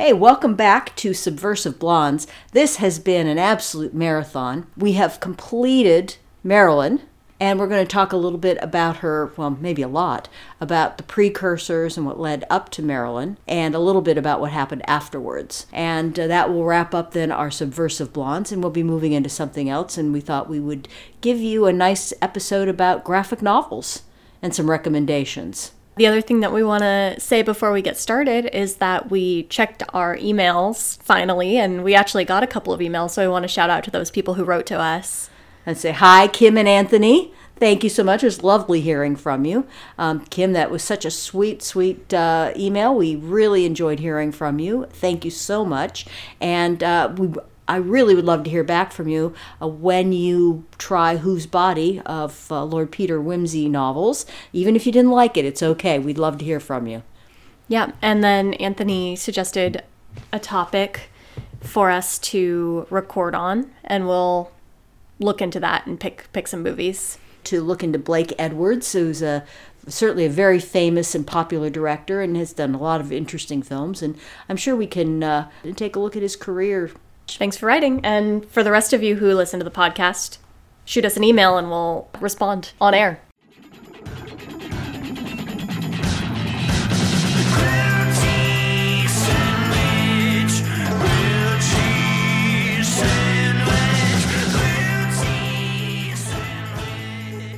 Hey, welcome back to Subversive Blondes. This has been an absolute marathon. We have completed Marilyn, and we're going to talk a little bit about her, well, maybe a lot, about the precursors and what led up to Marilyn, and a little bit about what happened afterwards. And uh, that will wrap up then our Subversive Blondes, and we'll be moving into something else. And we thought we would give you a nice episode about graphic novels and some recommendations. The other thing that we want to say before we get started is that we checked our emails finally, and we actually got a couple of emails. So I want to shout out to those people who wrote to us. And say, Hi, Kim and Anthony. Thank you so much. It was lovely hearing from you. Um, Kim, that was such a sweet, sweet uh, email. We really enjoyed hearing from you. Thank you so much. And uh, we I really would love to hear back from you uh, when you try Whose Body of uh, Lord Peter Wimsey novels. Even if you didn't like it, it's okay. We'd love to hear from you. Yeah, and then Anthony suggested a topic for us to record on, and we'll look into that and pick pick some movies. To look into Blake Edwards, who's a certainly a very famous and popular director and has done a lot of interesting films. And I'm sure we can uh, take a look at his career Thanks for writing. And for the rest of you who listen to the podcast, shoot us an email and we'll respond on air.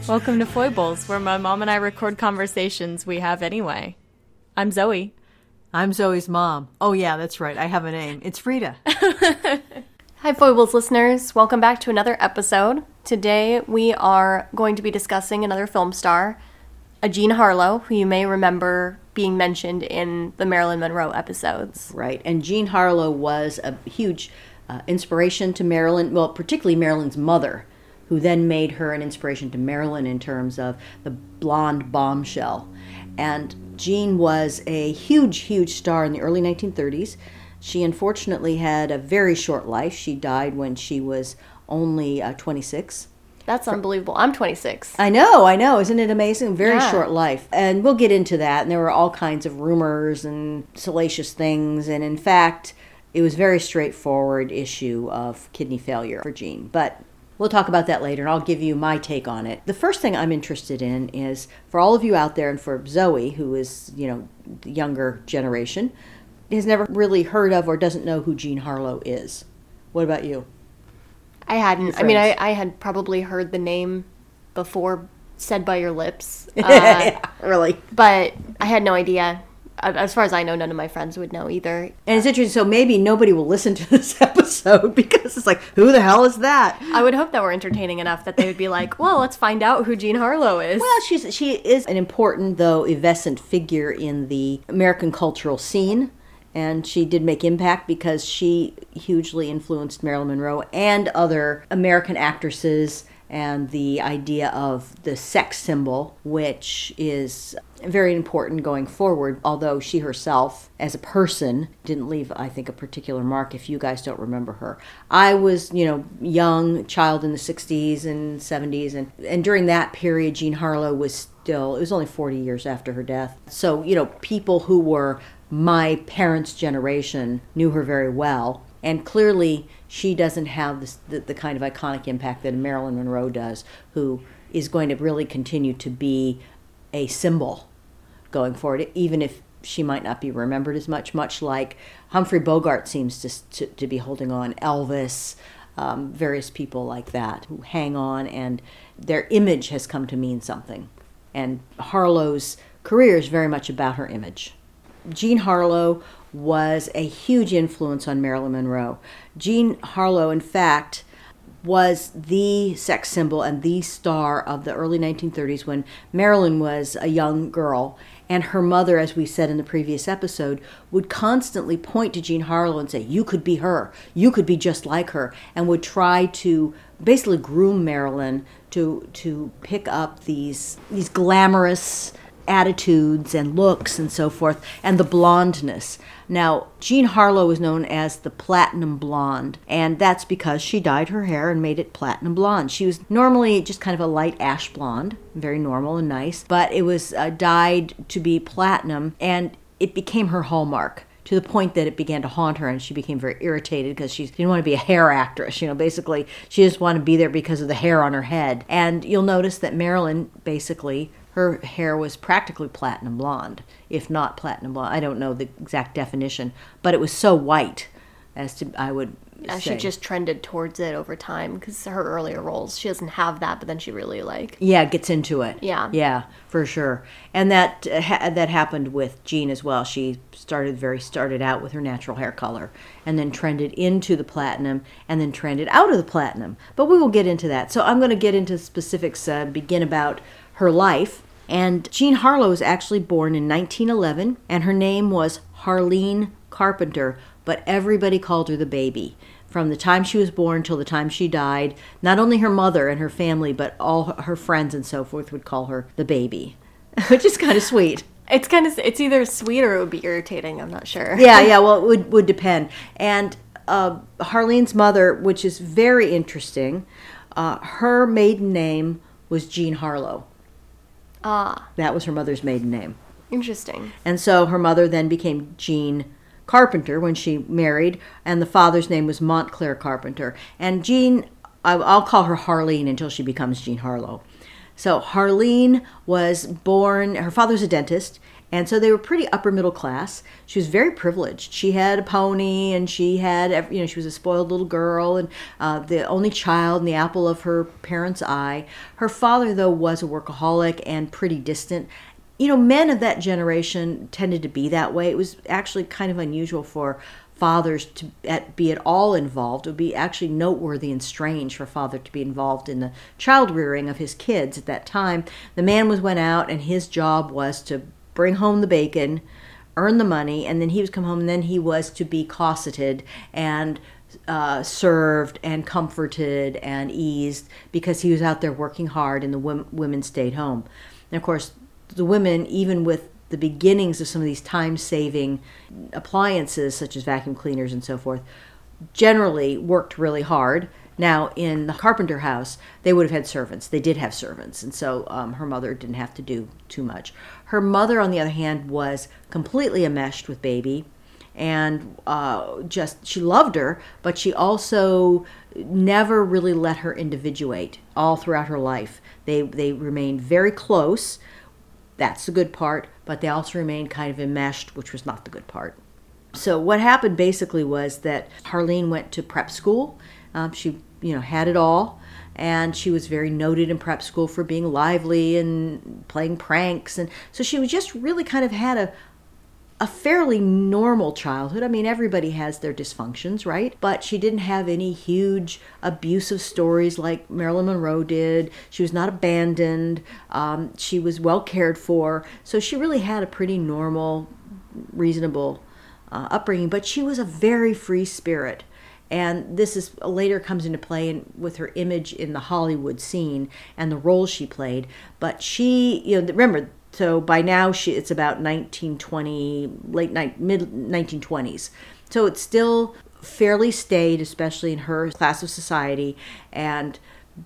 Welcome to Foibles, where my mom and I record conversations we have anyway. I'm Zoe. I'm Zoe's mom. Oh, yeah, that's right. I have a name. It's Frida. Hi, Foibles listeners. Welcome back to another episode. Today we are going to be discussing another film star, a Jean Harlow, who you may remember being mentioned in the Marilyn Monroe episodes. Right. And Jean Harlow was a huge uh, inspiration to Marilyn, well, particularly Marilyn's mother, who then made her an inspiration to Marilyn in terms of the blonde bombshell. And Jean was a huge, huge star in the early 1930s. She unfortunately had a very short life. She died when she was only uh, 26. That's unbelievable. I'm 26. I know, I know. Isn't it amazing? Very yeah. short life. And we'll get into that. And there were all kinds of rumors and salacious things. And in fact, it was very straightforward issue of kidney failure for Jean. But We'll talk about that later, and I'll give you my take on it. The first thing I'm interested in is for all of you out there, and for Zoe, who is, you know, the younger generation, has never really heard of or doesn't know who Jean Harlow is. What about you? I hadn't. I mean, I, I had probably heard the name before said by your lips. Uh, yeah, really. But I had no idea as far as I know, none of my friends would know either. And it's interesting. So maybe nobody will listen to this episode because it's like, who the hell is that? I would hope that we're entertaining enough that they would be like, well, let's find out who Jean Harlow is. Well, she's she is an important though evanescent figure in the American cultural scene. And she did make impact because she hugely influenced Marilyn Monroe and other American actresses and the idea of the sex symbol, which is very important going forward, although she herself, as a person, didn't leave, I think, a particular mark if you guys don't remember her. I was, you know, young child in the 60s and 70s, and, and during that period, Jean Harlow was still, it was only 40 years after her death. So, you know, people who were my parents' generation knew her very well. And clearly, she doesn't have the, the kind of iconic impact that Marilyn Monroe does, who is going to really continue to be a symbol going forward, even if she might not be remembered as much, much like Humphrey Bogart seems to, to, to be holding on, Elvis, um, various people like that who hang on, and their image has come to mean something. And Harlow's career is very much about her image. Jean Harlow was a huge influence on Marilyn Monroe. Jean Harlow, in fact, was the sex symbol and the star of the early 1930s when Marilyn was a young girl. And her mother, as we said in the previous episode, would constantly point to Jean Harlow and say, You could be her. You could be just like her. And would try to basically groom Marilyn to, to pick up these, these glamorous attitudes and looks and so forth, and the blondness. Now, Jean Harlow is known as the platinum blonde, and that's because she dyed her hair and made it platinum blonde. She was normally just kind of a light ash blonde, very normal and nice, but it was uh, dyed to be platinum, and it became her hallmark. to the point that it began to haunt her and she became very irritated because she didn't want to be a hair actress. You know, basically, she just wanted to be there because of the hair on her head. And you'll notice that Marilyn basically her hair was practically platinum blonde, if not platinum blonde. I don't know the exact definition, but it was so white as to I would Yeah, say. she just trended towards it over time because her earlier roles, she doesn't have that, but then she really like. yeah gets into it. Yeah. yeah, for sure. And that uh, ha- that happened with Jean as well. She started very started out with her natural hair color, and then trended into the platinum, and then trended out of the platinum. But we will get into that. So I'm going to get into specifics. Uh, begin about her life. And Jean Harlow was actually born in 1911, and her name was Harlene Carpenter, but everybody called her the baby. From the time she was born till the time she died, not only her mother and her family, but all her friends and so forth would call her the baby, which is kind of sweet. It's kind of it's either sweet or it would be irritating. I'm not sure. Yeah, yeah. Well, it would would depend. And uh, Harlene's mother, which is very interesting, uh, her maiden name was Jean Harlow. Ah, That was her mother's maiden name. interesting. And so her mother then became Jean Carpenter when she married, and the father's name was Montclair Carpenter. And Jean, I'll call her Harlene until she becomes Jean Harlow. So Harlene was born, her father's a dentist, and so they were pretty upper middle class. She was very privileged. She had a pony, and she had, you know, she was a spoiled little girl, and uh, the only child, and the apple of her parents' eye. Her father, though, was a workaholic and pretty distant you know, men of that generation tended to be that way. It was actually kind of unusual for fathers to at, be at all involved. It would be actually noteworthy and strange for a father to be involved in the child rearing of his kids at that time. The man was went out, and his job was to bring home the bacon, earn the money, and then he was come home, and then he was to be cosseted and uh, served and comforted and eased because he was out there working hard, and the wom- women stayed home. And of course, the women, even with the beginnings of some of these time saving appliances, such as vacuum cleaners and so forth, generally worked really hard. Now, in the Carpenter house, they would have had servants. They did have servants, and so um, her mother didn't have to do too much. Her mother, on the other hand, was completely enmeshed with baby and uh, just she loved her, but she also never really let her individuate all throughout her life. They they remained very close. That's the good part, but they also remained kind of enmeshed, which was not the good part. So what happened basically was that Harlene went to prep school. Um, she you know had it all, and she was very noted in prep school for being lively and playing pranks, and so she was just really kind of had a a fairly normal childhood. I mean, everybody has their dysfunctions, right? But she didn't have any huge abusive stories like Marilyn Monroe did. She was not abandoned. Um, she was well cared for. So she really had a pretty normal, reasonable uh, upbringing. But she was a very free spirit. And this is later comes into play in, with her image in the Hollywood scene and the role she played. But she, you know, remember so by now she it's about 1920 late night mid 1920s so it's still fairly staid especially in her class of society. And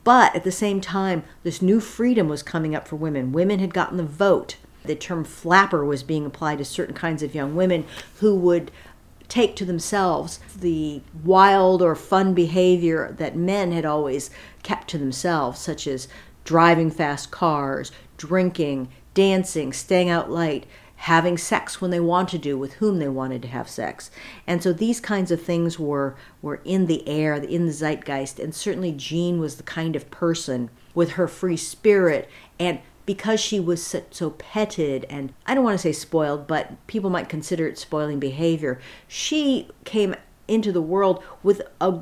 but at the same time this new freedom was coming up for women. Women had gotten the vote. The term flapper was being applied to certain kinds of young women who would take to themselves the wild or fun behavior that men had always kept to themselves such as driving fast cars drinking dancing, staying out late, having sex when they wanted to with whom they wanted to have sex. And so these kinds of things were were in the air, in the zeitgeist, and certainly Jean was the kind of person with her free spirit and because she was so, petted and I don't want to say spoiled, but people might consider it spoiling behavior. She came into the world with a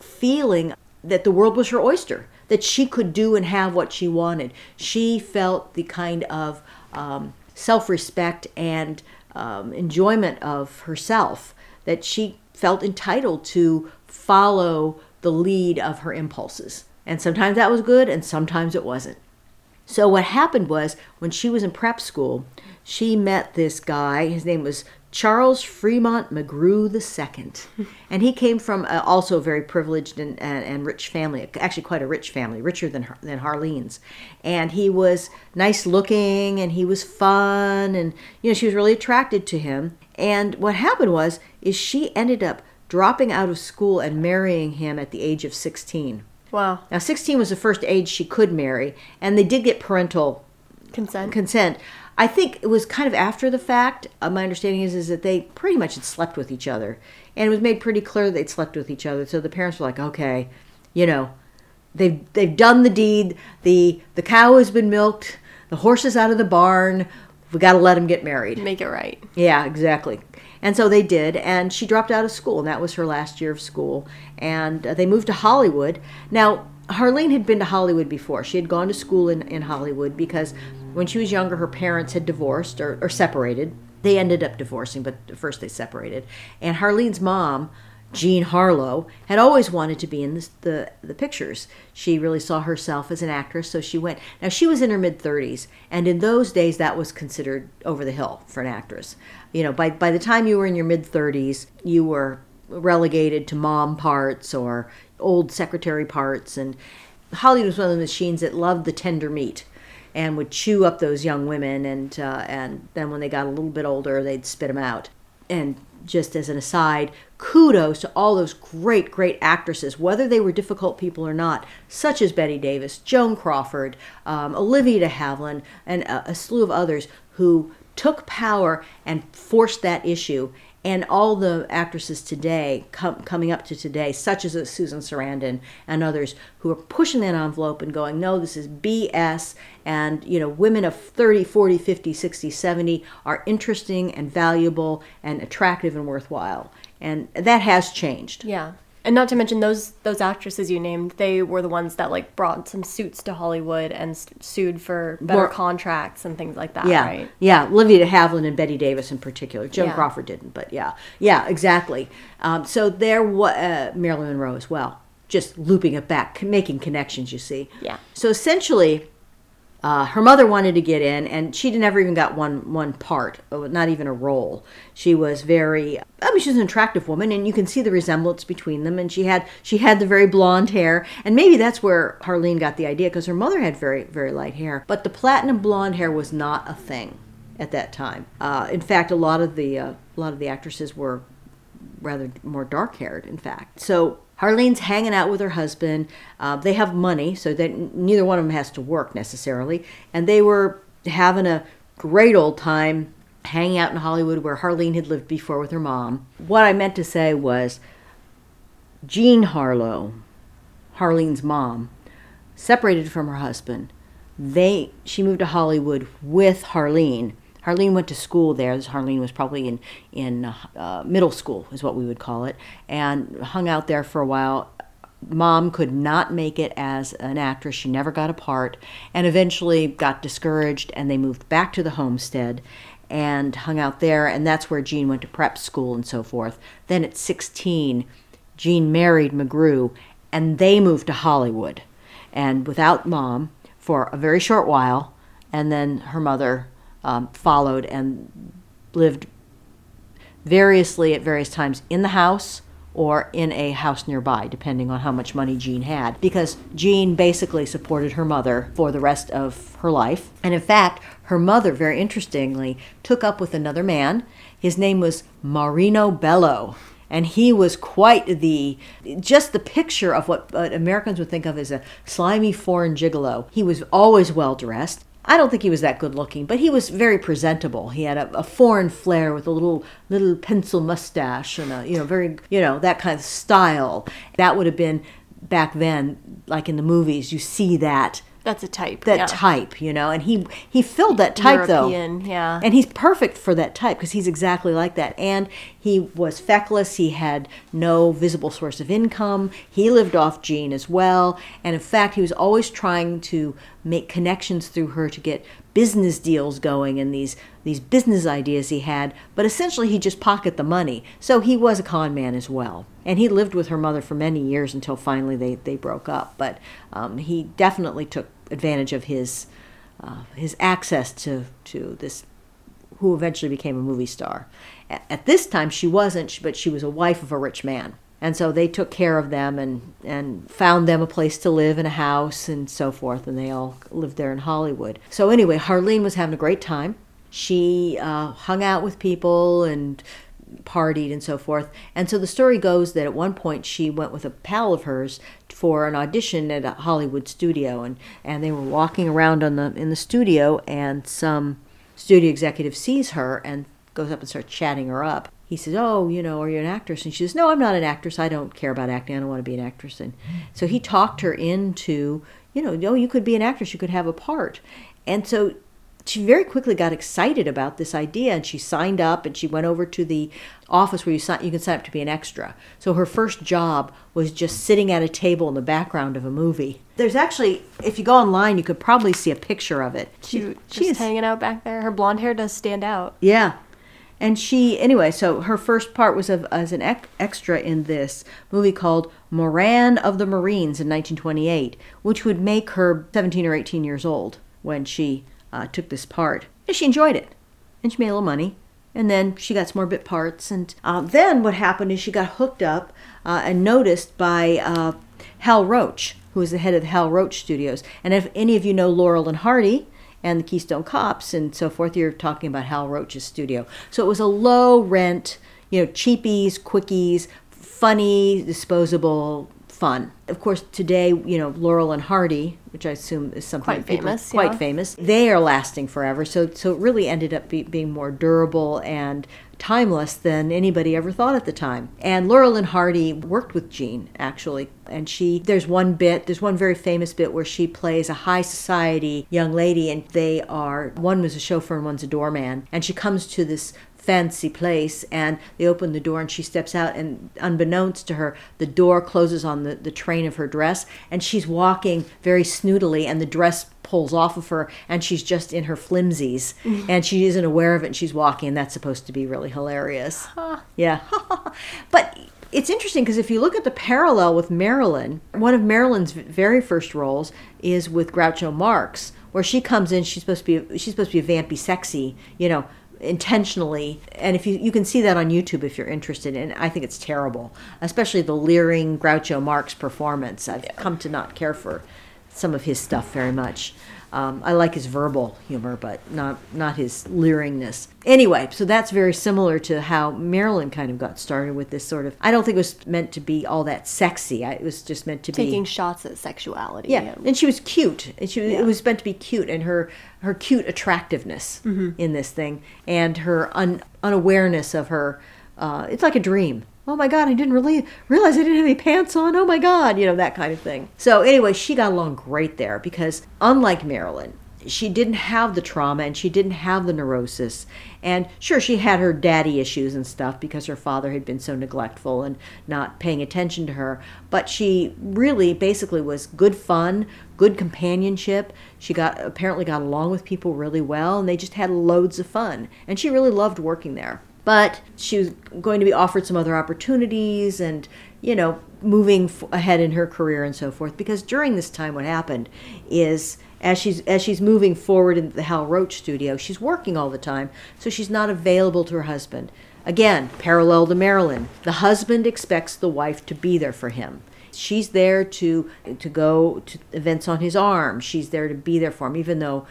feeling that the world was her oyster that she could do and have what she wanted. She felt the kind of um, self respect and um, enjoyment of herself that she felt entitled to follow the lead of her impulses. And sometimes that was good and sometimes it wasn't. So, what happened was when she was in prep school, she met this guy. His name was Charles Fremont McGrew II. and he came from a, also a very privileged and, and, and, rich family, actually quite a rich family, richer than, than Harlene's. And he was nice looking and he was fun and, you know, she was really attracted to him. And what happened was, is she ended up dropping out of school and marrying him at the age of 16. Wow. Now, 16 was the first age she could marry, and they did get parental Consent. consent. I think it was kind of after the fact. Uh, my understanding is is that they pretty much had slept with each other, and it was made pretty clear they'd slept with each other. So the parents were like, "Okay, you know, they've they've done the deed. the The cow has been milked. The horse is out of the barn. We got to let them get married." Make it right. Yeah, exactly. And so they did, and she dropped out of school, and that was her last year of school. And uh, they moved to Hollywood. Now, Harlene had been to Hollywood before. She had gone to school in, in Hollywood because when she was younger, her parents had divorced or, or separated. They ended up divorcing, but first they separated. And Harlene's mom, Jean Harlow, had always wanted to be in the the pictures. She really saw herself as an actress, so she went. Now she was in her mid thirties, and in those days that was considered over the hill for an actress. You know, by by the time you were in your mid thirties, you were relegated to mom parts or old secretary parts, and Hollywood was one of the machines that loved the tender meat and would chew up those young women, and uh, and then when they got a little bit older, they'd spit them out. And just as an aside, kudos to all those great, great actresses, whether they were difficult people or not, such as Bette Davis, Joan Crawford, um, Olivia de Havilland, and a, a slew of others who took power and forced that issue. And all the actresses today com- coming up to today such as susan sarandon and others who are pushing that envelope and going no this is bs and you know women of 30 40 50 60 70 are interesting and valuable and attractive and worthwhile. And that has changed. Yeah. And not to mention those those actresses you named, they were the ones that like brought some suits to Hollywood and sued for better More- contracts and things like that, yeah right? yeah olivia de havilland and bette davis in particular joan Yeah. crawford didn't but yeah yeah exactly um, so there was uh, marilyn monroe as well just looping it back making connections you see Yeah. so essentially uh, her mother wanted to get in, and she never even got one one part, uh, not even a role. She was very, I mean, she's an attractive woman, and you can see the resemblance between them. And she had she had the very blonde hair, and maybe that's where Harlene got the idea because her mother had very very light hair, but the platinum blonde hair was not a thing at that time. Uh, in fact, a lot of the uh, a lot of the actresses were rather more dark haired, in fact. So Harlene's hanging out with her husband. Uh, they have money, so that neither one of them has to work necessarily. And they were having a great old time hanging out in Hollywood where Harlene had lived before with her mom. What I meant to say was Jean Harlow, Harlene's mom, separated from her husband. They she moved to Hollywood with Harlene. Harlene went to school there. Harlene was probably in in uh, middle school, is what we would call it, and hung out there for a while. Mom could not make it as an actress. She never got a part, and eventually got discouraged, and they moved back to the homestead and hung out there. And that's where Jean went to prep school and so forth. Then at 16, Jean married McGrew, and they moved to Hollywood, and without mom for a very short while, and then her mother um, followed and lived variously at various times in the house or in a house nearby, depending on how much money Jean had. Because Jean basically supported her mother for the rest of her life. And in fact, her mother, very interestingly, took up with another man. His name was Marino Bello. And he was quite the, just the picture of what, what Americans would think of as a slimy foreign gigolo. He was always well dressed. I don't think he was that good looking, but he was very presentable. He had a, a, foreign flair with a little little pencil mustache and a you know very you know that kind of style. That would have been back then, like in the movies. You see that That's a type. that yeah. type, you know, and he he filled that type European, though. yeah. And he's perfect for that type because he's exactly like that. And he was feckless. He had no visible source of income. He lived off Jean as well. And in fact, he was always trying to make connections through her to get business deals going and these these business ideas he had. But essentially, he just pocketed the money. So he was a con man as well. And he lived with her mother for many years until finally they, they broke up. But um, he definitely took advantage of his uh, his access to to this who eventually became a movie star. At, at this time, she wasn't, but she was a wife of a rich man. And so they took care of them and, and found them a place to live in a house and so forth. And they all lived there in Hollywood. So, anyway, Harlene was having a great time. She uh, hung out with people and partied and so forth. And so the story goes that at one point she went with a pal of hers for an audition at a Hollywood studio, and, and they were walking around on the in the studio, and some studio executive sees her and goes up and starts chatting her up. He says, "Oh, you know, are you an actress?" And she says, "No, I'm not an actress. I don't care about acting. I don't want to be an actress." And so he talked her into, you know, oh, you could be an actress. You could have a part. And so she very quickly got excited about this idea and she signed up and she went over to the office where you sign, you can sign up to be an extra. So her first job was just sitting at a table in the background of a movie. There's actually, if you go online, you could probably see a picture of it. She, she's hanging out back there. Her blonde hair does stand out. Yeah. And she, anyway, so her first part was of, as an ec- extra in this movie called Moran of the Marines in 1928, which would make her 17 or 18 years old when she uh, took this part. And she enjoyed it. And she made a little money. And then she got some more bit parts. And uh, then what happened is she got hooked up uh, and noticed by uh, Hal Roach, who is the head of the Hal Roach Studios. And if any of you know Laurel and Hardy and the Keystone Cops and so forth, you're talking about Hal Roach's studio. So it was a low rent, you know, cheapies, quickies, funny, disposable fun. Of course, today, you know, Laurel and Hardy, which I assume is something quite famous, quite yeah. famous. They are lasting forever. So, so it really ended up be, being more durable and timeless than anybody ever thought at the time. And Laurel and Hardy worked with Jean actually, and she there's one bit, there's one very famous bit where she plays a high society young lady, and they are one was a chauffeur and one's a doorman, and she comes to this fancy place and they open the door and she steps out and unbeknownst to her the door closes on the, the train of her dress and she's walking very snootily and the dress pulls off of her and she's just in her flimsies. And she isn't aware of it and she's walking. And that's supposed to be really hilarious. Yeah. But it's interesting because if you look at the parallel with Marilyn, one of Marilyn's very first roles is with Groucho Marx, where she comes in. She's supposed to be she's supposed to be a vampy, sexy, you know, intentionally. And if you you can see that on YouTube if you're interested and I think it's terrible especially the leering Groucho Marx performance. I've come to not care for some of his stuff very much um, I like his verbal humor but not not his leeringness anyway so that's very similar to how Marilyn kind of got started with this sort of I don't think it was meant to be all that sexy I, it was just meant to be Taking shots at sexuality. yeah, and- and she was cute. And she Yeah. it was meant to be cute, and her her cute attractiveness in this thing, and her un, unawareness of her. Uh, it's like a dream. Oh my God! I didn't really realize I didn't have any pants on. Oh my God! You know that kind of thing. So anyway, she got along great there because unlike Marilyn, she didn't have the trauma and she didn't have the neurosis. And sure, she had her daddy issues and stuff because her father had been so neglectful and not paying attention to her. But she really basically was good fun, good companionship. She got apparently got along with people really well and they just had loads of fun. And she really loved working there. But she was going to be offered some other opportunities and, you know, moving ahead in her career and so forth. Because during this time, what happened is as she's as she's moving forward in the Hal Roach studio, she's working all the time, so she's not available to her husband. Again, parallel to Marilyn, the husband expects the wife to be there for him. She's there to to go to events on his arm. She's there to be there for him, even though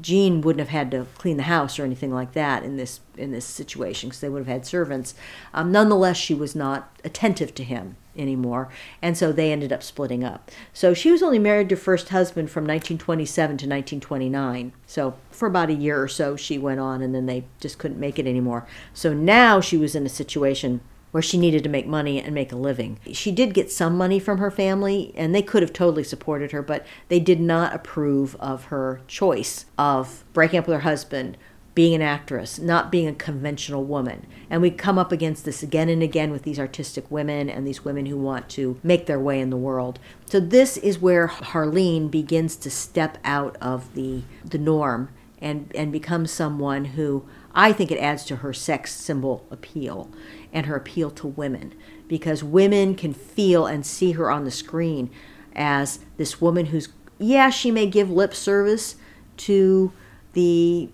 Jean wouldn't have had to clean the house or anything like that in this in this situation because they would have had servants. Um, nonetheless, she was not attentive to him anymore, and so they ended up splitting up. So she was only married to first husband from 1927 to 1929. So for about a year or so, she went on, and then they just couldn't make it anymore. So now she was in a situation where she needed to make money and make a living. She did get some money from her family, and they could have totally supported her, but they did not approve of her choice of breaking up with her husband, being an actress, not being a conventional woman. And we come up against this again and again with these artistic women and these women who want to make their way in the world. So this is where Harleen begins to step out of the the norm and and become someone who I think it adds to her sex symbol appeal and her appeal to women because women can feel and see her on the screen as this woman who's yeah she may give lip service to the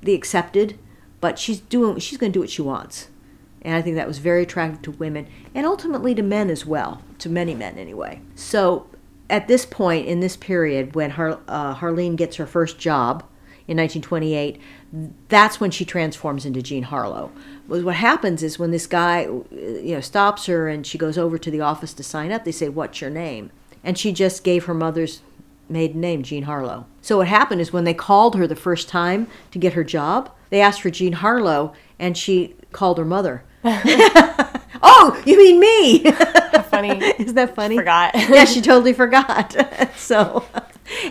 the accepted but she's doing she's going to do what she wants and I think that was very attractive to women and ultimately to men as well to many men anyway so at this point in this period when Har- uh, Harleen gets her first job in 1928, that's when she transforms into Jean Harlow. What happens is when this guy, you know, stops her and she goes over to the office to sign up, they say, "What's your name?" And she just gave her mother's maiden name, Jean Harlow. So what happened is when they called her the first time to get her job, they asked for Jean Harlow, and she called her mother. oh, you mean me? Funny. Isn't that funny? Forgot. yeah, she totally forgot. so,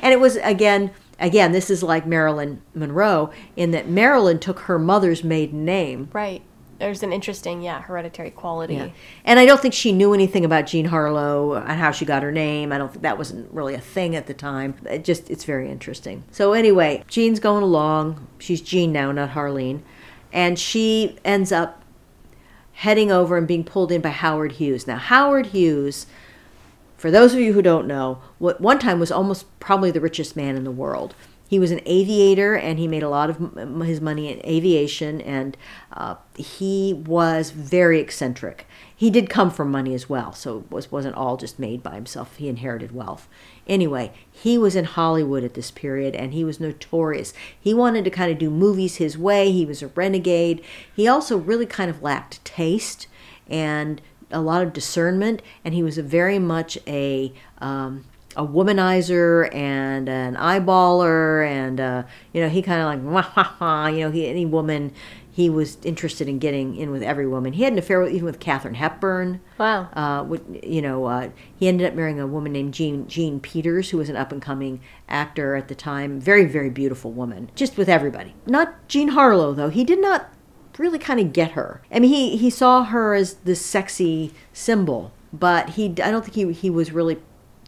and it was again, again, this is like Marilyn Monroe in that Marilyn took her mother's maiden name. right. There's an interesting, yeah, hereditary quality. Yeah. And I don't think she knew anything about Jean Harlow and how she got her name. I don't think that wasn't really a thing at the time. It just it's very interesting. So anyway, Jean's going along. She's Jean now, not Harlene, And she ends up heading over and being pulled in by Howard Hughes. Now Howard Hughes for those of you who don't know, what one time was almost probably the richest man in the world. He was an aviator and he made a lot of his money in aviation, and uh, he was very eccentric. He did come from money as well, so it was, wasn't all just made by himself. He inherited wealth. Anyway, he was in Hollywood at this period and he was notorious. He wanted to kind of do movies his way, he was a renegade. He also really kind of lacked taste and a lot of discernment, and he was very much a um, a womanizer and an eyeballer, and uh, you know he kind of like wah, wah, wah, you know he any woman he was interested in getting in with every woman. He had an affair with, even with Katharine Hepburn. Wow. Uh, with, you know, uh, he ended up marrying a woman named Jean Jean Peters, who was an up and coming actor at the time. Very very beautiful woman, just with everybody. Not Jean Harlow though. He did not really kind of get her. I mean, he he saw her as this sexy symbol, but he I don't think he he was really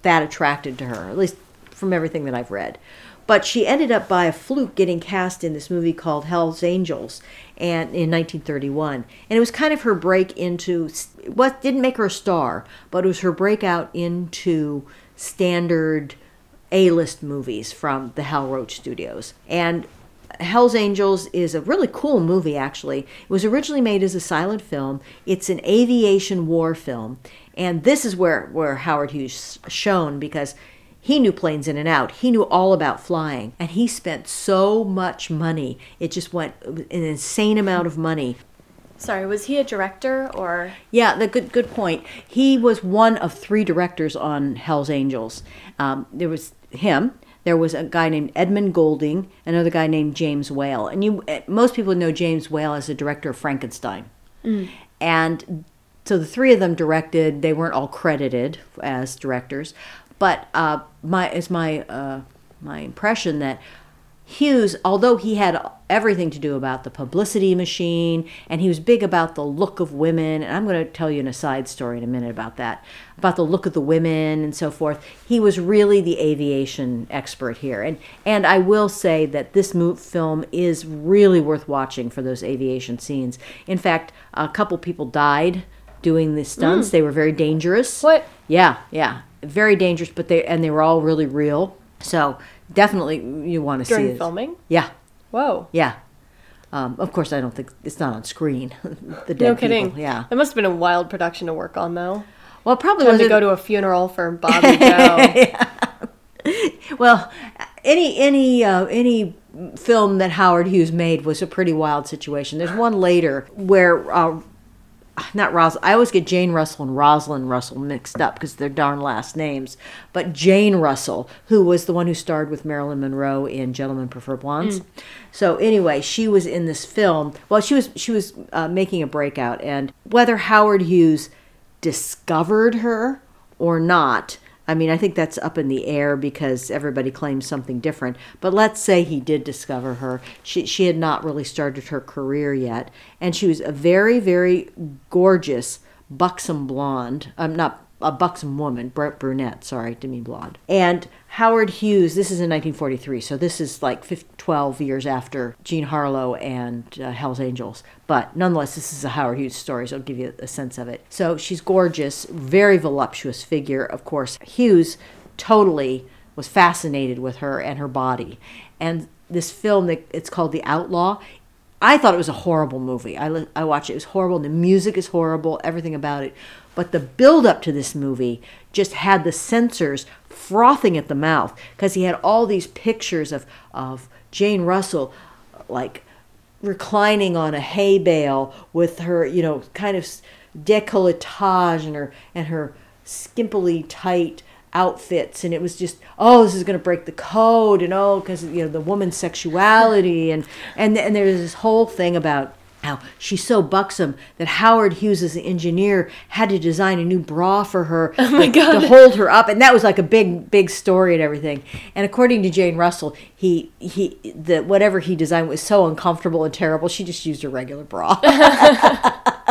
that attracted to her, at least from everything that I've read. But she ended up by a fluke getting cast in this movie called Hell's Angels, and in 1931, and it was kind of her break into what didn't make her a star, but it was her breakout into standard A-list movies from the Hal Roach Studios, and Hell's Angels is a really cool movie, actually. It was originally made as a silent film. It's an aviation war film. And this is where, where Howard Hughes shone because he knew planes in and out. He knew all about flying. And he spent so much money. It just went an insane amount of money. Sorry, was he a director or? Yeah, the good good point. He was one of three directors on Hell's Angels. Um, there was him, there was a guy named Edmund Goulding, another guy named James Whale, and you most people know James Whale as the director of Frankenstein, mm. and so the three of them directed. They weren't all credited as directors, but uh, my is my uh, my impression that Hughes, although he had everything to do about the publicity machine and he was big about the look of women, and I'm going to tell you an aside story in a minute about that, about the look of the women and so forth. He was really the aviation expert here. And and I will say that this film is really worth watching for those aviation scenes. In fact, a couple people died doing the stunts. Mm. They were very dangerous. What? Yeah, yeah. Very dangerous, but they and they were all really real. So definitely you want to During see it. filming. Yeah, Whoa. yeah. Um, of course, I don't think it's not on screen. the dead No kidding. people. Yeah. It must have been a wild production to work on, though. Well, probably Time to go to a funeral for Bobby Joe. well, any any uh, any film that Howard Hughes made was a pretty wild situation. There's one later where uh, not Rosalind. I always get Jane Russell and Rosalind Russell mixed up because they're darn last names. But Jane Russell, who was the one who starred with Marilyn Monroe in Gentlemen Prefer Blondes. Mm. So anyway, she was in this film. Well, she was she was uh, making a breakout, and whether Howard Hughes discovered her or not I mean, I think that's up in the air because everybody claims something different. But let's say he did discover her. She, she had not really started her career yet. And she was a very, very gorgeous, buxom blonde. I'm um, not a buxom woman, brunette, sorry, didn't mean blonde. And Howard Hughes, this is in 1943, so this is like 15, 12 years after Jean Harlow and uh, Hell's Angels. But nonetheless, this is a Howard Hughes story, so I'll give you a sense of it. So she's gorgeous, very voluptuous figure. Of course, Hughes totally was fascinated with her and her body. And this film, it's called The Outlaw, I thought it was a horrible movie. I, I watched it. It was horrible. The music is horrible. Everything about it. But the build up to this movie just had the censors frothing at the mouth because he had all these pictures of, of Jane Russell, like reclining on a hay bale with her, you know, kind of decolletage and her and her skimpily tight outfits. And it was just oh this is going to break the code and oh because you know the woman's sexuality and and and there's this whole thing about how she's so buxom that Howard Hughes, as the engineer, had to design a new bra for her Oh to hold her up, and that was like a big, big story and everything. And according to Jane Russell, he he the whatever he designed was so uncomfortable and terrible. She just used a regular bra.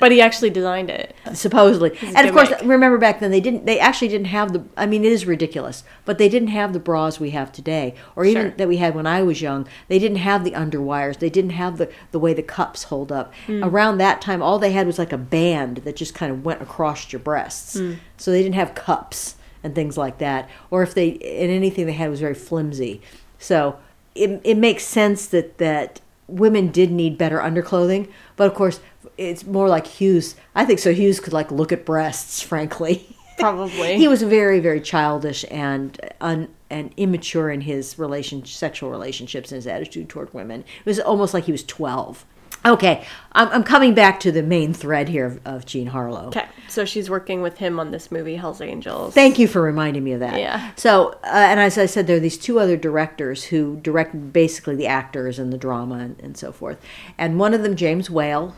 But he actually designed it. supposedly. And of course, remember back then they didn't. They actually didn't have the. I mean, it is ridiculous, but they didn't have the bras we have today, or even Sure. that we had when I was young. They didn't have the underwires. They didn't have the the way the cups hold up. Mm. Around that time, all they had was like a band that just kind of went across your breasts. Mm. So they didn't have cups and things like that. Or if they and anything they had was very flimsy. So it it makes sense that that women did need better underclothing, but of course it's more like Hughes. I think so. Hughes could like look at breasts, frankly. Probably. he was very, very childish and un, and immature in his relation, sexual relationships and his attitude toward women. It was almost like he was twelve. Okay, I'm, I'm coming back to the main thread here of, of Jean Harlow. Okay, so she's working with him on this movie, Hell's Angels. Thank you for reminding me of that. Yeah. So, uh, and as I said, there are these two other directors who direct basically the actors and the drama and, and so forth. And one of them, James Whale,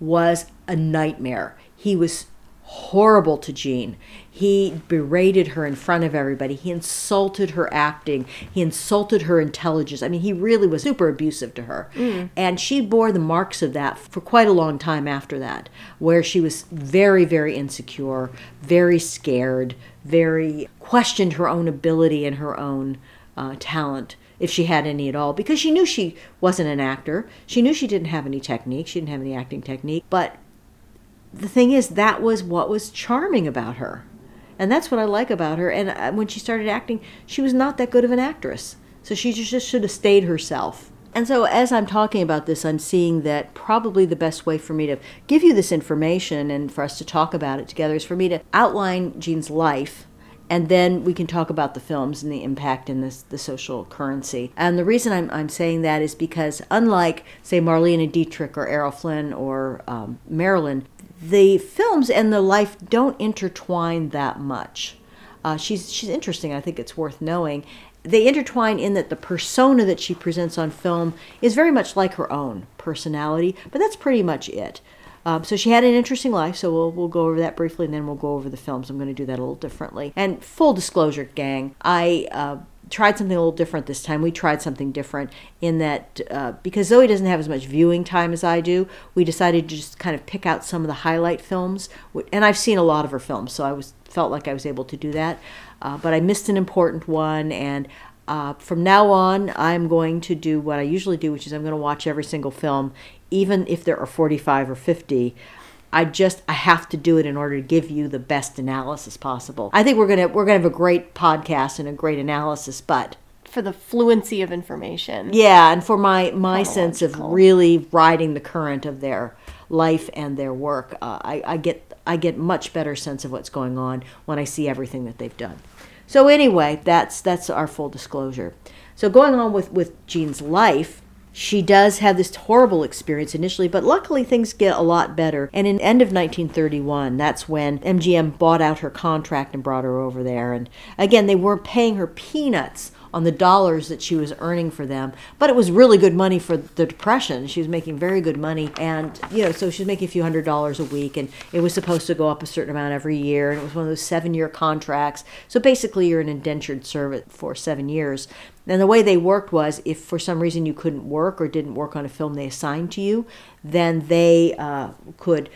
was a nightmare. He was horrible to Jean. He berated her in front of everybody. He insulted her acting. He insulted her intelligence. I mean, he really was super abusive to her. And she bore the marks of that for quite a long time after that, where she was very, very insecure, very scared, very questioned her own ability and her own uh, talent if she had any at all because she knew she wasn't an actor. She knew she didn't have any technique. She didn't have any acting technique. But the thing is that was what was charming about her. And that's what i like about her. And uh, when she started acting she was not that good of an actress. So she just should have stayed herself. And so as i'm talking about this i'm seeing that probably the best way for me to give you this information and for us to talk about it together is for me to outline jean's life and then we can talk about the films and the impact in this the social currency. And the reason I'm, I'm saying that is because unlike say Marlene Dietrich or Errol Flynn or um, Marilyn, the films and the life don't intertwine that much. Uh, she's she's interesting. I think it's worth knowing. They intertwine in that the persona that she presents on film is very much like her own personality, but that's pretty much it. Um, so she had an interesting life. So we'll we'll go over that briefly, and then we'll go over the films. I'm going to do that a little differently. And full disclosure, gang, I. Uh, tried something a little different this time. We tried something different in that uh, because Zoe doesn't have as much viewing time as I do, we decided to just kind of pick out some of the highlight films. And I've seen a lot of her films, so I was felt like I was able to do that. Uh, but I missed an important one, and uh, from now on, I'm going to do what I usually do, which is I'm going to watch every single film, even if there are 45 or 50. I just I have to do it in order to give you the best analysis possible. I think we're gonna we're gonna have a great podcast and a great analysis, but for the fluency of information. yeah, and for my my sense of really riding the current of their life and their work, uh, I, I get I get much better sense of what's going on when I see everything that they've done. So anyway, that's that's our full disclosure. So going on with with Jean's life, she does have this horrible experience initially, but luckily things get a lot better. And in end of 1931, that's when MGM bought out her contract and brought her over there. And again, they weren't paying her peanuts on the dollars that she was earning for them, but it was really good money for the depression. She was making very good money, and you know, so she was making a few hundred dollars a week, and it was supposed to go up a certain amount every year, and it was one of those seven-year contracts. So basically, you're an indentured servant for seven years. And the way they worked was, if for some reason you couldn't work or didn't work on a film they assigned to you, then they uh, could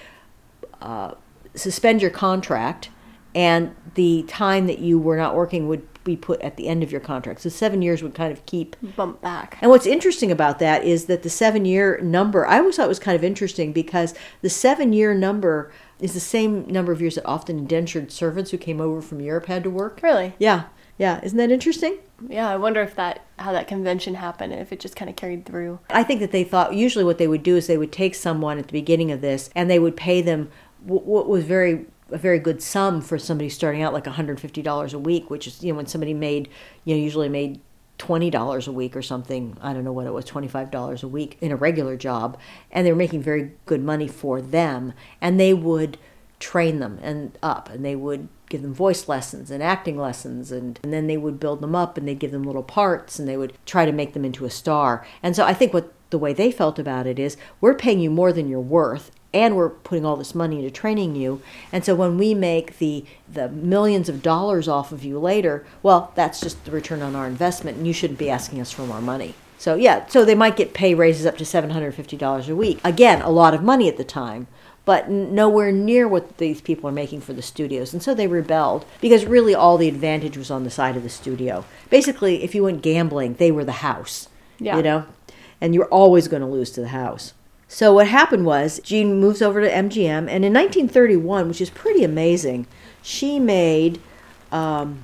uh, suspend your contract, and the time that you were not working would be put at the end of your contract. So seven years would kind of keep. Bump back. And what's interesting about that is that the seven year number, I always thought it was kind of interesting because the seven year number is the same number of years that often indentured servants who came over from Europe had to work. Really? Yeah, yeah. Isn't that interesting? Yeah, I wonder if that how that convention happened if it just kind of carried through. I think that they thought usually what they would do is they would take someone at the beginning of this and they would pay them what was very a very good sum for somebody starting out like $150 a week which is you know when somebody made you know usually made $20 a week or something. I don't know what it was, $25 a week in a regular job. And they were making very good money for them. And they would train them and up and they would give them voice lessons and acting lessons and, and then they would build them up and they'd give them little parts and they would try to make them into a star. And so I think what the way they felt about it is we're paying you more than you're worth and we're putting all this money into training you. And so when we make the the millions of dollars off of you later well that's just the return on our investment and you shouldn't be asking us for more money. So yeah so they might get pay raises up to $750 a week. Again a lot of money at the time but nowhere near what these people are making for the studios. And so they rebelled because really all the advantage was on the side of the studio. Basically, if you went gambling, they were the house. Yeah. You know? And you're always going to lose to the house. So what happened was Jean moves over to MGM, and in 1931, which is pretty amazing, she made, um,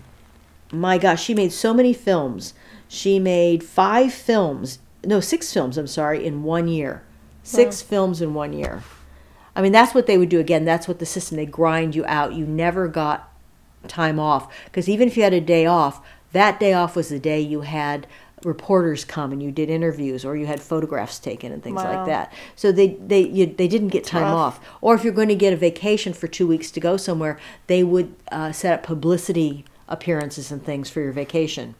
my gosh, she made so many films. She made five films, no, six films. I'm sorry, in one year. Six wow. films in one year. I mean, that's what they would do again. That's what the system, they grind you out. You never got time off. Because even if you had a day off, that day off was the day you had reporters come and you did interviews or you had photographs taken and things wow. like that. So they they you, they didn't get time Tough. off. Or if you're going to get a vacation for two weeks to go somewhere, they would uh, set up publicity appearances and things for your vacation.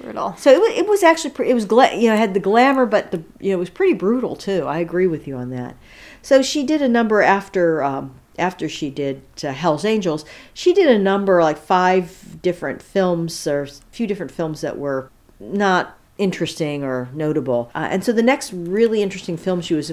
Brutal. So it was, it was actually it was gla- you know had the glamour, but the you know it was pretty brutal too. I agree with you on that. So she did a number after um, after she did uh, Hell's Angels. She did a number like five different films or a few different films that were not interesting or notable. Uh, and so the next really interesting film she was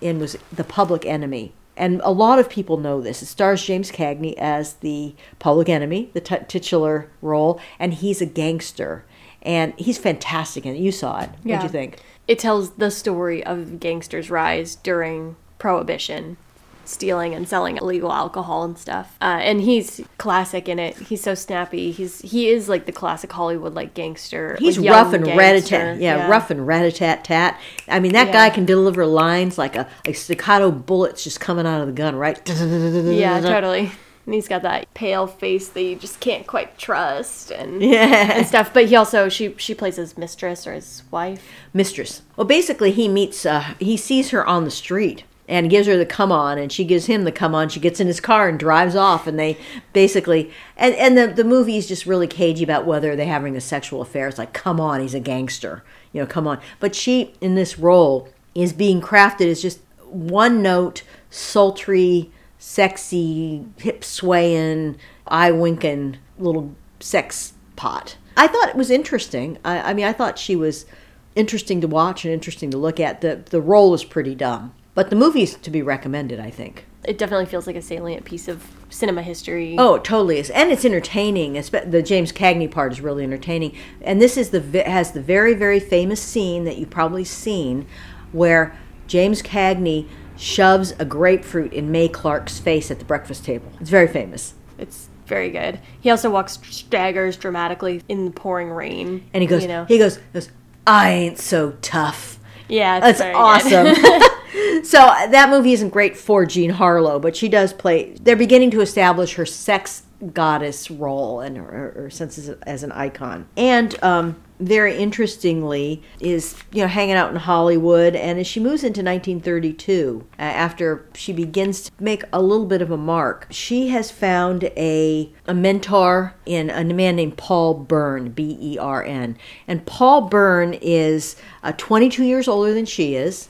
in was The Public Enemy. And a lot of people know this. It stars James Cagney as the public enemy, the t- titular role, and he's a gangster. And he's fantastic in it. You saw it. Yeah. What do you think? It tells the story of gangsters' rise during prohibition stealing and selling illegal alcohol and stuff. Uh, and he's classic in it. He's so snappy. He's he is like the classic Hollywood like gangster. He's like rough and rat a tat. Yeah, yeah, rough and rat a tat tat. I mean, that yeah. guy can deliver lines like a like staccato bullets just coming out of the gun, right? yeah, totally. And he's got that pale face that you just can't quite trust and yeah. and stuff. But he also she she plays his mistress or his wife. Mistress. Well, basically, he meets uh, he sees her on the street and gives her the come on and she gives him the come on. She gets in his car and drives off and they basically and and the, the movie is just really cagey about whether they're having a sexual affair. It's like come on he's a gangster. You know come on. But she in this role is being crafted as just one note sultry sexy hip swaying eye winking little sex pot. I thought it was interesting. I, I mean i thought she was interesting to watch and interesting to look at. The the role is pretty dumb but the movie's to be recommended, I think. It definitely feels like a salient piece of cinema history. Oh, it totally is, and it's entertaining. the James Cagney part is really entertaining, and this is the has the very very famous scene that you've probably seen, where James Cagney shoves a grapefruit in Mae Clarke's face at the breakfast table. It's very famous. It's very good. He also walks staggers dramatically in the pouring rain, and he goes, you know? he goes, goes, I ain't so tough. Yeah, that's awesome. so that movie isn't great for Jean Harlow, but she does play. They're beginning to establish her sex goddess role and her, her sense as, as, an icon. And um, very interestingly, is you know hanging out in Hollywood. And as she moves into 1932, uh, after she begins to make a little bit of a mark, she has found a a mentor in a man named Paul Bern, B E R N. And Paul Bern is uh, 22 years older than she is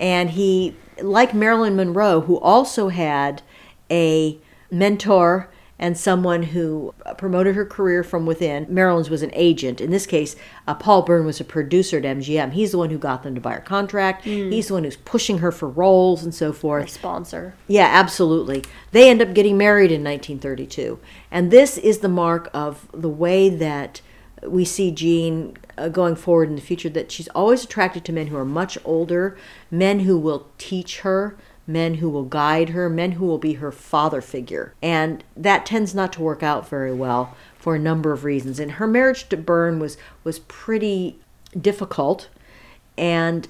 and he, like Marilyn Monroe, who also had a mentor and someone who promoted her career from within. Marilyn's was an agent. In this case, uh, Paul Bern was a producer at MGM. He's the one who got them to buy her contract. Mm. He's the one who's pushing her for roles and so forth. sponsor. Yeah, absolutely. They end up getting married in 1932. And this is the mark of the way that we see Jean uh, going forward in the future that she's always attracted to men who are much older, men who will teach her, men who will guide her, men who will be her father figure. And that tends not to work out very well for a number of reasons. And her marriage to Bern was was pretty difficult and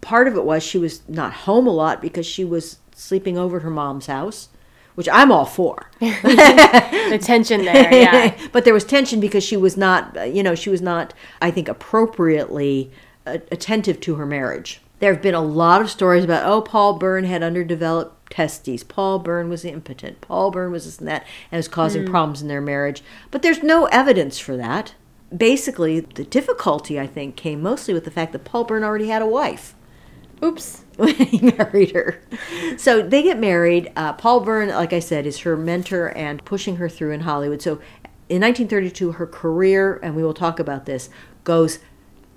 part of it was she was not home a lot because she was sleeping over at her mom's house which I'm all for. the tension there, yeah. but there was tension because she was not, uh, you know, she was not, I think, appropriately uh, attentive to her marriage. There have been a lot of stories about, oh, Paul Bern had underdeveloped testes. Paul Bern was impotent. Paul Bern was this and that, and was causing problems in their marriage. But there's no evidence for that. Basically, the difficulty, I think, came mostly with the fact that Paul Bern already had a wife Oops. when he married her. So they get married. Uh, Paul Bern, like I said, is her mentor and pushing her through in Hollywood. So in 1932, her career, and we will talk about this, goes.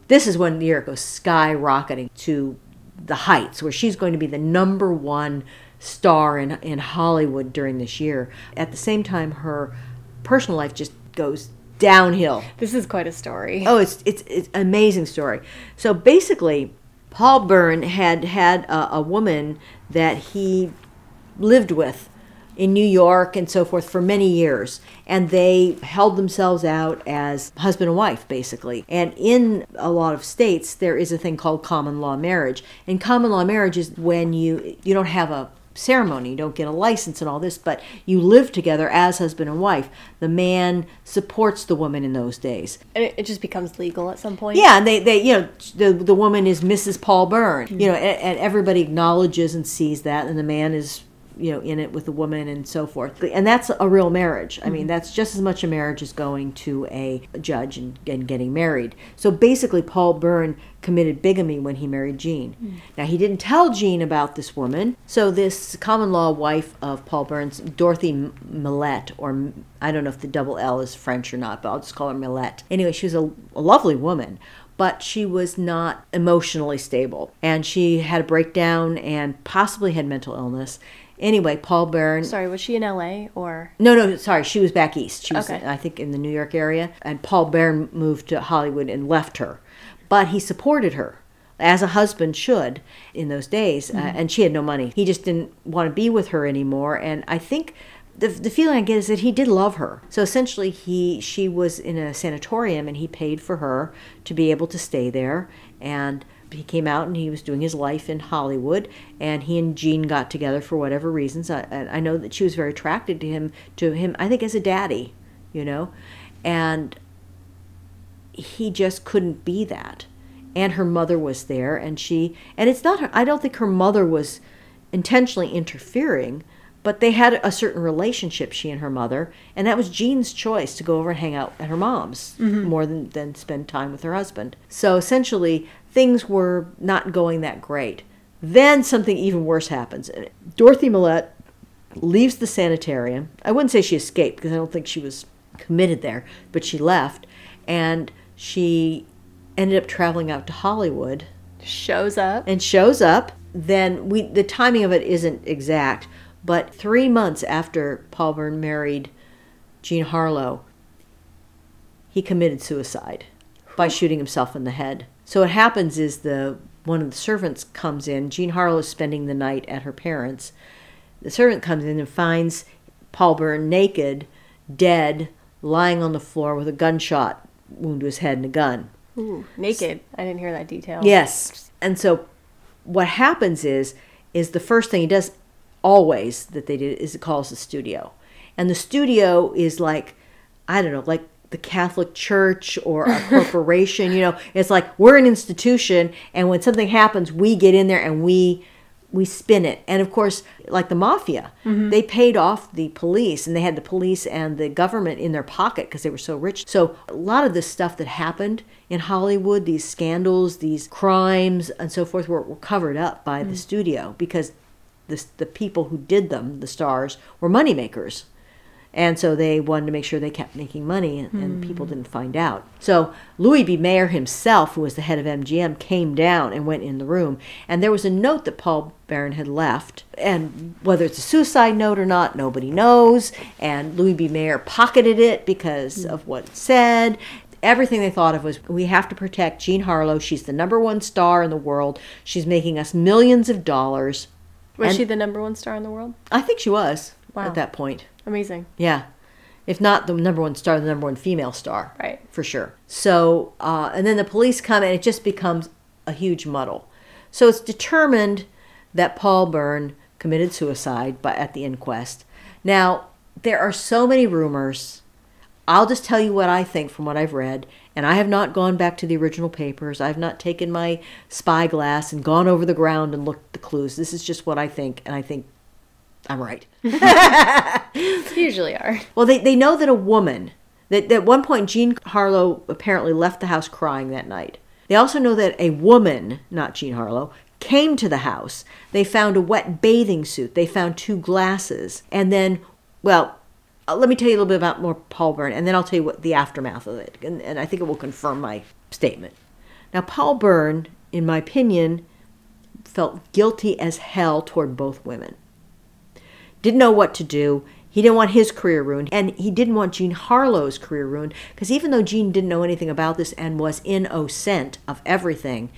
This is when the year goes skyrocketing to the heights, where she's going to be the number one star in in Hollywood during this year. At the same time, her personal life just goes downhill. This is quite a story. Oh, it's it's it's an amazing story. So basically, Paul Bern had had a, a woman that he lived with in New York and so forth for many years, and they held themselves out as husband and wife, basically. And in a lot of states, there is a thing called common law marriage. And common law marriage is when you you don't have a ceremony, you don't get a license and all this, but you live together as husband and wife. The man supports the woman in those days. And it, it just becomes legal at some point. Yeah, and they, they you know, the, the woman is Mrs. Paul Bern, you know, and, and everybody acknowledges and sees that, and the man is, you know, in it with the woman and so forth. And that's a real marriage. I mean, mm-hmm. that's just as much a marriage as going to a judge and, and getting married. So basically, Paul Bern committed bigamy when he married Jean. Mm. Now, he didn't tell Jean about this woman. So this common law wife of Paul Bern's, Dorothy M- Millette, or i don't know if the double L is French or not, but I'll just call her Millette. Anyway, she was a, a lovely woman but she was not emotionally stable. And she had a breakdown and possibly had mental illness. Anyway, Paul Bern. Sorry, was she in LA or? No, no, sorry. She was back east. She was, Okay. I think, in the New York area. And Paul Bern moved to Hollywood and left her. But he supported her, as a husband should in those days. Uh, and she had no money. He just didn't want to be with her anymore. And I think the, the feeling I get is that he did love her. So essentially, he she was in a sanatorium and he paid for her to be able to stay there. And he came out and he was doing his life in Hollywood. And he and Jean got together for whatever reasons. I, I know that she was very attracted to him, to him, I think, as a daddy, you know. And he just couldn't be that. And her mother was there, and she, and it's not her, I don't think her mother was intentionally interfering, but they had a certain relationship, she and her mother, and that was Jean's choice to go over and hang out at her mom's mm-hmm. more than, than spend time with her husband. So essentially, things were not going that great. Then something even worse happens. Dorothy Millette leaves the sanitarium. I wouldn't say she escaped because I don't think she was committed there, but she left and she ended up traveling out to Hollywood Shows up. and shows up. Then we the timing of it isn't exact, but 3 months after Paul Bern married Jean Harlow, he committed suicide by shooting himself in the head. So what happens is the one of the servants comes in. Jean Harlow is spending the night at her parents. The servant comes in and finds Paul Bern naked, dead, lying on the floor with a gunshot wound to his head and a gun. Ooh, naked. I didn't hear that detail. Yes. And so what happens is is the first thing he does always that they did is it calls the studio. And the studio is like I don't know, like the Catholic Church or a corporation, you know, it's like we're an institution and when something happens we get in there and we we spin it. And of course, like the mafia, mm-hmm. they paid off the police and they had the police and the government in their pocket because they were so rich. So a lot of this stuff that happened in Hollywood, these scandals, these crimes, and so forth, were, were covered up by the mm. studio because the, the people who did them, the stars, were moneymakers. And so they wanted to make sure they kept making money and, and people hmm. didn't find out. So Louis B. Mayer himself, who was the head of MGM, came down and went in the room. And there was a note that Paul Bern had left. And whether it's a suicide note or not, nobody knows. And Louis B. Mayer pocketed it because hmm. of what it said. Everything they thought of was we have to protect Jean Harlow. She's the number one star in the world. She's making us millions of dollars. Was And- she the number one star in the world? I think she was Wow. at that point. Amazing. Yeah. If not the number one star, the number one female star. Right. For sure. So, uh, and then the police come and it just becomes a huge muddle. So it's determined that Paul Bern committed suicide by, at the inquest. Now, there are so many rumors. I'll just tell you what I think from what I've read, and I have not gone back to the original papers. I've not taken my spyglass and gone over the ground and looked at the clues. This is just what I think, and I think I'm right. Usually are. Well, they, they know that a woman, that at one point Jean Harlow apparently left the house crying that night. They also know that a woman, not Jean Harlow, came to the house. They found a wet bathing suit. They found two glasses. And then, well, uh, let me tell you a little bit about more Paul Bern, and then I'll tell you what the aftermath of it. And, and I think it will confirm my statement. Now, Paul Bern, in my opinion, felt guilty as hell toward both women. Didn't know what to do. He didn't want his career ruined, and he didn't want Jean Harlow's career ruined, because even though Jean didn't know anything about this and was in scent of everything,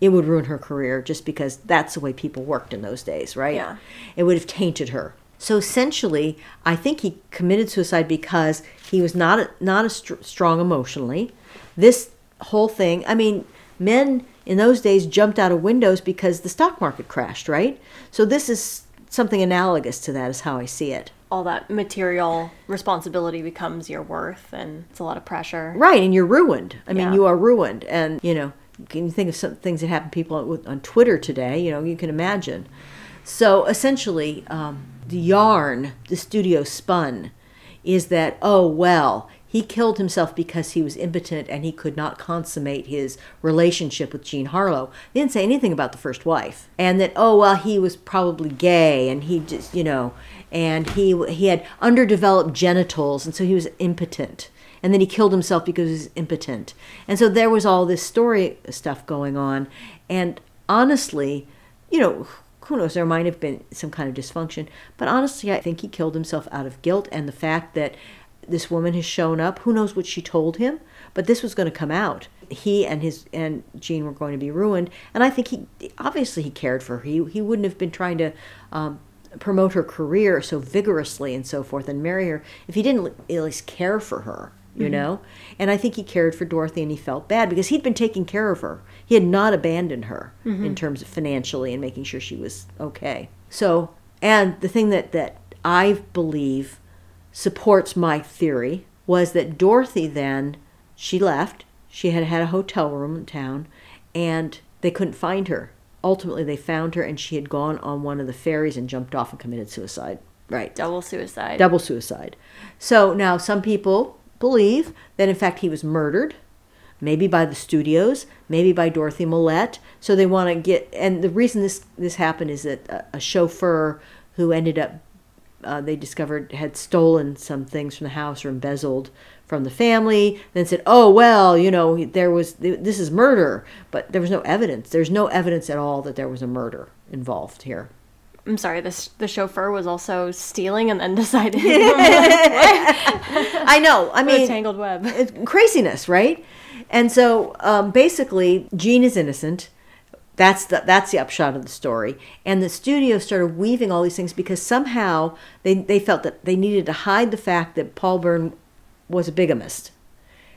it would ruin her career just because that's the way people worked in those days, right? Yeah. It would have tainted her. So essentially, I think he committed suicide because he was not not as str- strong emotionally. This whole thing, I mean, men in those days jumped out of windows because the stock market crashed, right? So this is something analogous to that is how I see it. All that material responsibility becomes your worth, and it's a lot of pressure. Right, and you're ruined. I mean, you are ruined, and you know, can you think of some things that happen to people on, on Twitter today? You know, you can imagine. So essentially, um, the yarn the studio spun is that oh well, he killed himself because he was impotent and he could not consummate his relationship with Jean Harlow. They didn't say anything about the first wife, and that oh well, he was probably gay and he just you know, and he he had underdeveloped genitals and so he was impotent and then he killed himself because he was impotent. And so there was all this story stuff going on. And honestly, you know, who knows, there might have been some kind of dysfunction. But honestly, I think he killed himself out of guilt and the fact that this woman has shown up. Who knows what she told him? But this was going to come out. He and his and Jean were going to be ruined. And I think he obviously he cared for her. He, he wouldn't have been trying to um, promote her career so vigorously and so forth and marry her if he didn't at least care for her you know and i think he cared for dorothy and he felt bad because he'd been taking care of her he had not abandoned her in terms of financially and making sure she was okay so and the thing that that i believe supports my theory was that dorothy then she left she had had a hotel room in town and they couldn't find her ultimately they found her and she had gone on one of the ferries and jumped off and committed suicide right Double suicide. double suicide. So now some people believe that in fact he was murdered, maybe by the studios, maybe by Dorothy Millette. So they want to get, and the reason this this happened is that a, a chauffeur who ended up, uh, they discovered had stolen some things from the house or embezzled from the family. Then said, "Oh well, you know, there was this is murder," but there was no evidence. There's no evidence at all that there was a murder involved here. I'm sorry, this the chauffeur was also stealing and then decided I know. I mean, tangled web. it's craziness, right? And so um, basically, Jean is innocent. That's the that's the upshot of the story. And the studio started weaving all these things because somehow they they felt that they needed to hide the fact that Paul Bern was a bigamist,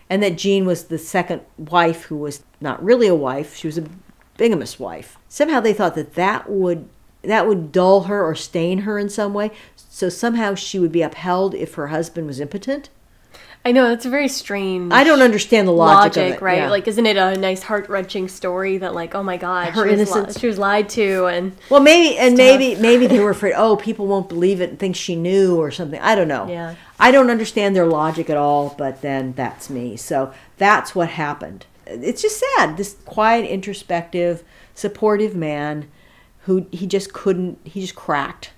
and that Jean was the second wife who was not really a wife; she was a bigamist wife. Somehow they thought that that would that would dull her or stain her in some way. So somehow she would be upheld if her husband was impotent. I know that's a very strange. I don't understand the logic, logic, of it. right? yeah. Like, isn't it a nice heart wrenching story that, like, oh my god, Her she was, li- innocence. she was lied to, and well, maybe and stuff. maybe maybe they were afraid. Oh, people won't believe it and think she knew or something. I don't know. Yeah. I don't understand their logic at all. But then that's me. So that's what happened. It's just sad. This quiet, introspective, supportive man who he just couldn't. He just cracked.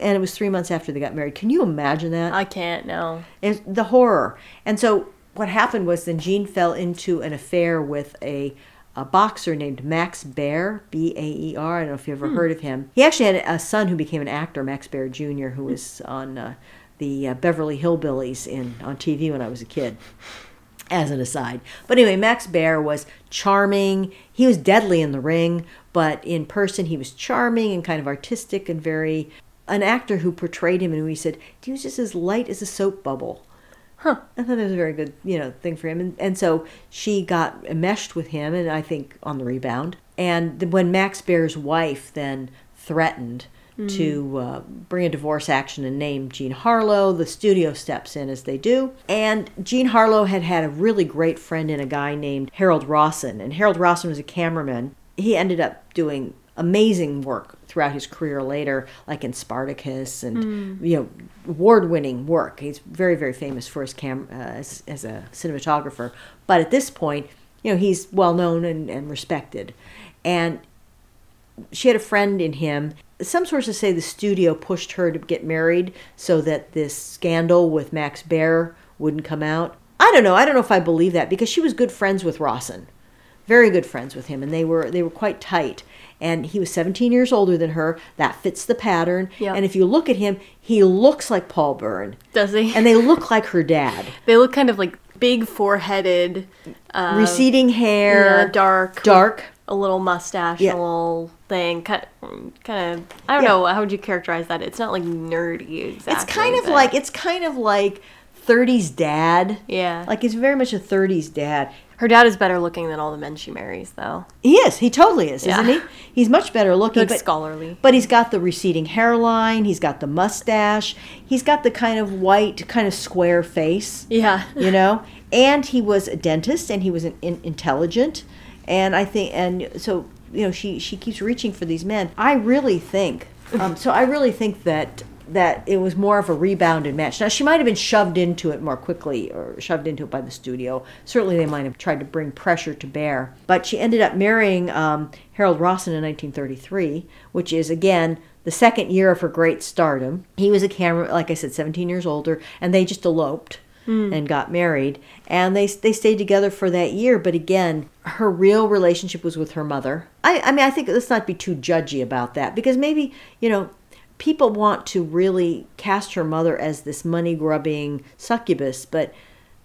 And it was three months after they got married. Can you imagine that? I can't No. It's the horror. And so what happened was then Jean fell into an affair with a a boxer named Max Baer, B A E R. I don't know if you ever heard of him. He actually had a son who became an actor, Max Baer Jr., who was on uh, the uh, Beverly Hillbillies in on TV when I was a kid. As an aside, but anyway, Max Baer was charming. He was deadly in the ring, but in person he was charming and kind of artistic and very. An actor who portrayed him and we said he was just as light as a soap bubble. Huh. I thought that was a very good, you know, thing for him. And, and so she got enmeshed with him, and I think on the rebound. And when Max Baer's wife then threatened to uh, bring a divorce action and name Jean Harlow. The studio steps in as they do. And Jean Harlow had had a really great friend in a guy named Harold Rosson. And Harold Rosson was a cameraman. He ended up doing amazing work throughout his career later, like in Spartacus and you know award-winning work. He's very very famous for his cam uh, as, as a cinematographer. But at this point, you know he's well known and, and respected. And she had a friend in him. Some sources say the studio pushed her to get married so that this scandal with Max Baer wouldn't come out. I don't know. I don't know if I believe that because she was good friends with Rosson very good friends with him and they were they were quite tight and he was 17 years older than her that fits the pattern Yeah. and if you look at him he looks like paul bern Does he? and they look like her dad they look kind of like big foreheaded, uh, receding hair yeah, dark, dark a little mustache, Yeah. a little thing. Kind, kind of. I don't Yeah. know. How would you characterize that? It's not like nerdy exactly. it's kind of like it's kind of like 30s dad Yeah. like he's very much a 30s dad her dad is better looking than all the men she marries, though. he is he totally is isn't he he's much better looking but- scholarly. But he's got the receding hairline, he's got the mustache, he's got the kind of white, kind of square face, Yeah. you know? And he was a dentist and he was an in, intelligent. And I think, and so, you know, she, she keeps reaching for these men. I really think, um, so I really think that that it was more of a rebounded match. Now she might have been shoved into it more quickly or shoved into it by the studio. Certainly they might have tried to bring pressure to bear. But she ended up marrying um, Harold Rosson in 1933, which is again the second year of her great stardom. He was a camera, like I said, 17 years older, and they just eloped and got married. And they they stayed together for that year. But again, her real relationship was with her mother. I, I mean, I think let's not be too judgy about that because maybe you know people want to really cast her mother as this money grubbing succubus, but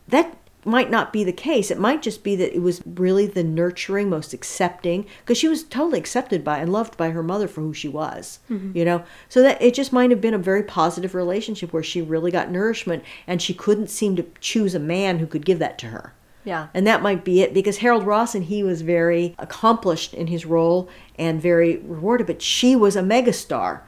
that might not be the case. It might just be that it was really the nurturing, most accepting, because she was totally accepted by and loved by her mother for who she was, mm-hmm. you know? So that it just might have been a very positive relationship where she really got nourishment and she couldn't seem to choose a man who could give that to her. Yeah. And that might be it because Harold Rosson, he was very accomplished in his role and very rewarded, but she was a megastar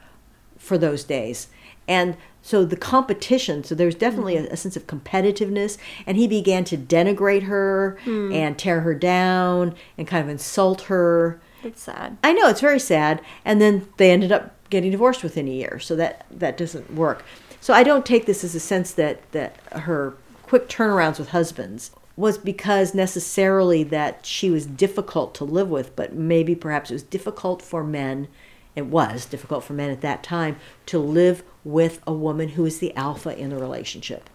for those days. And so the competition, so there was definitely a, mm-hmm. a sense of competitiveness, and he began to denigrate her hmm. and tear her down and kind of insult her. It's sad. I know it's very sad. And then they ended up getting divorced within a year, so that that doesn't work. So I don't take this as a sense that that her quick turnarounds with husbands was because necessarily that she was difficult to live with, but maybe perhaps it was difficult for men. It was difficult for men at that time to live with a woman who is the alpha in the relationship.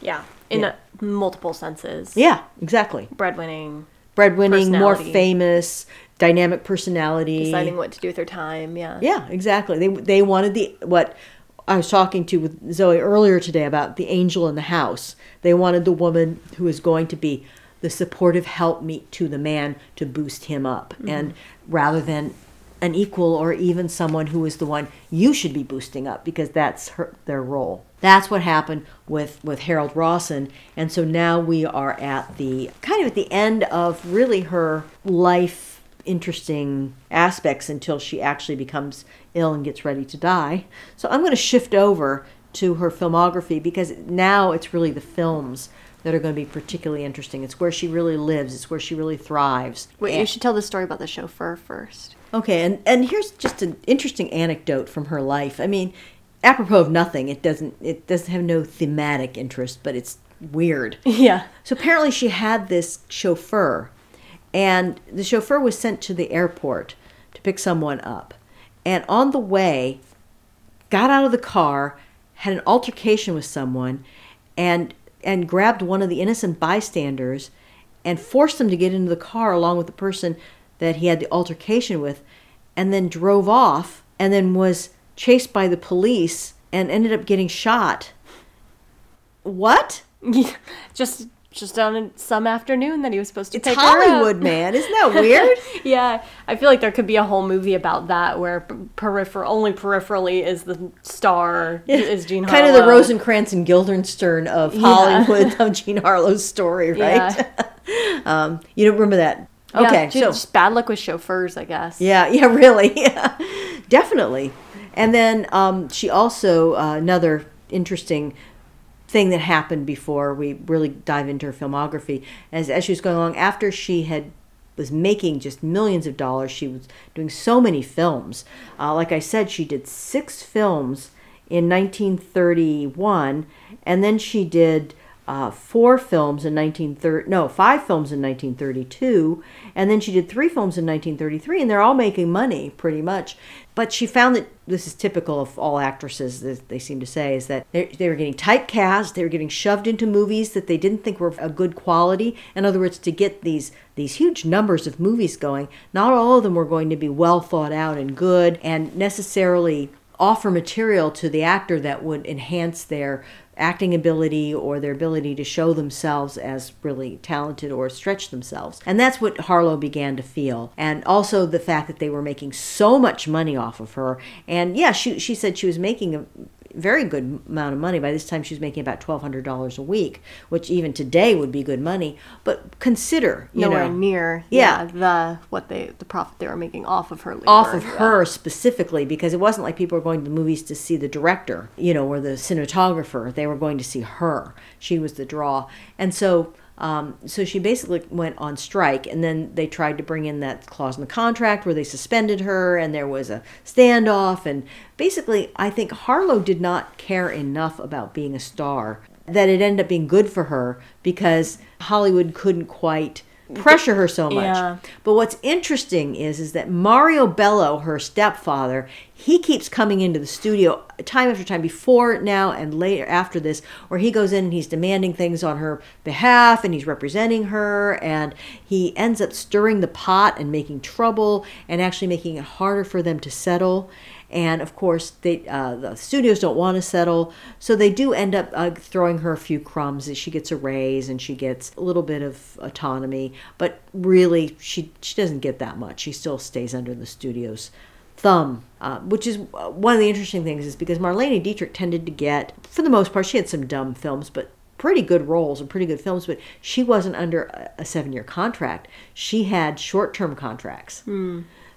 Yeah. In Yeah. uh multiple senses. Yeah, exactly. Breadwinning, Breadwinning, more famous, dynamic personality. deciding what to do with her time. Yeah. Yeah, exactly. They they wanted the what I was talking to with Zoe earlier today about the angel in the house. They wanted the woman who is going to be the supportive helpmeet to the man to boost him up, and rather than an equal or even someone who is the one you should be boosting up because that's her, their role. That's what happened with with Harold Rosson, and so now we are at the kind of at the end of really her life interesting aspects until she actually becomes ill and gets ready to die. So I'm going to shift over to her filmography because now it's really the films that are going to be particularly interesting. It's where she really lives. It's where she really thrives. Wait, you should tell the story about the chauffeur first. Okay, and and here's just an interesting anecdote from her life. I mean, apropos of nothing, it doesn't it doesn't have no thematic interest, but it's weird. Yeah. So apparently she had this chauffeur, and the chauffeur was sent to the airport to pick someone up. And on the way, got out of the car, had an altercation with someone, and and grabbed one of the innocent bystanders and forced them to get into the car along with the person that he had the altercation with, and then drove off and then was chased by the police and ended up getting shot. What? just just on some afternoon that he was supposed to It's pick her up. Hollywood, man. Isn't that weird? yeah, I feel like there could be a whole movie about that where p- peripher only peripherally is the star is Jean kind of the Harlow. Rosencrantz and Guildenstern of Hollywood of Jean Harlow's story, right? um, you don't remember that? Yeah, Okay, ju- so just bad luck with chauffeurs, I guess. yeah, yeah, really, yeah, definitely. And then um, she also, uh, another interesting thing that happened before we really dive into her filmography, as, as she was going along, after she had was making just millions of dollars. She was doing so many films. Uh, like I said, she did six films in 1931, and then she did uh, four films in 1930 no five films in 1932 and then she did three films in 1933 and they're all making money pretty much. But she found that this is typical of all actresses they seem to say is that they, they were getting typecast they were getting shoved into movies that they didn't think were a good quality. In other words to get these these huge numbers of movies going not all of them were going to be well thought out and good and necessarily offer material to the actor that would enhance their acting ability or their ability to show themselves as really talented or stretch themselves. And that's what Harlow began to feel. And also the fact that they were making so much money off of her. And yeah, she, she said she was making a very good amount of money. By this time, she was making about twelve hundred dollars a week, which even today would be good money. But consider, you Nowhere know, near Yeah. yeah. the what they the profit they were making off of her labor. off of Yeah. her specifically because it wasn't like people were going to the movies to see the director, you know, or the cinematographer. They were going to see her. She was the draw, and so. Um, so she basically went on strike, and then they tried to bring in that clause in the contract where they suspended her, and there was a standoff. And basically, I think Harlow did not care enough about being a star that it ended up being good for her because Hollywood couldn't quite pressure her so much. Yeah. But what's interesting is is that Mario Bello, her stepfather, he keeps coming into the studio time after time before now and later after this where he goes in and he's demanding things on her behalf and he's representing her and he ends up stirring the pot and making trouble and actually making it harder for them to settle and of course they uh, the studios don't want to settle so they do end up uh, throwing her a few crumbs she gets a raise and she gets a little bit of autonomy but really she she doesn't get that much. She still stays under the studio's thumb uh, which is uh, one of the interesting things is because marlene dietrich tended to get for the most part she had some dumb films but pretty good roles and pretty good films but she wasn't under a, seven year contract. She had short term contracts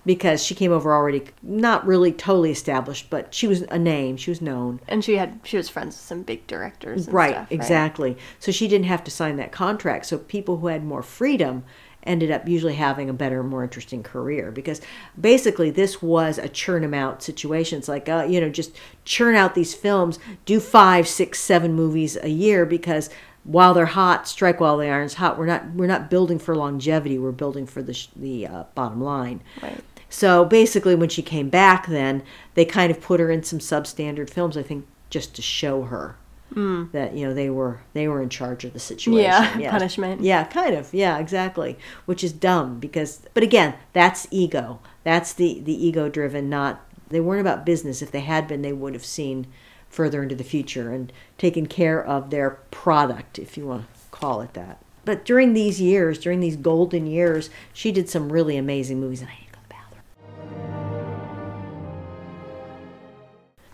because she came over already not really totally established, but she was a name. She was known. and she had she was friends with some big directors. And Right, stuff, exactly. So she didn't have to sign that contract. So people who had more freedom ended up usually having a better, more interesting career because basically this was a churn them out situation. It's like, uh, you know, just churn out these films, do five, six, seven movies a year because while they're hot, strike while the iron's hot. We're not we're not building for longevity. We're building for the sh- the uh, bottom line. Right. So basically, when she came back, then they kind of put her in some substandard films. I think just to show her hmm. that you know they were they were in charge of the situation. Yeah, punishment. Yeah, kind of. Yeah, exactly. Which is dumb because, but again, that's ego. That's the the ego driven. Not they weren't about business. If they had been, they would have seen further into the future and taken care of their product, if you want to call it that. But during these years, during these golden years, she did some really amazing movies, and I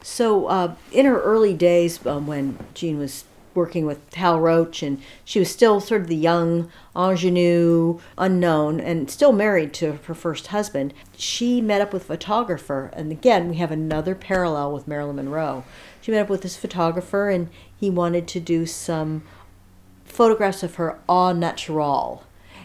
So, uh, in her early days, um, when Jean was working with Hal Roach, and she was still sort of the young ingenue, unknown, and still married to her first husband, she met up with a photographer. And again, we have another parallel with Marilyn Monroe. She met up with this photographer, and he wanted to do some photographs of her au naturel.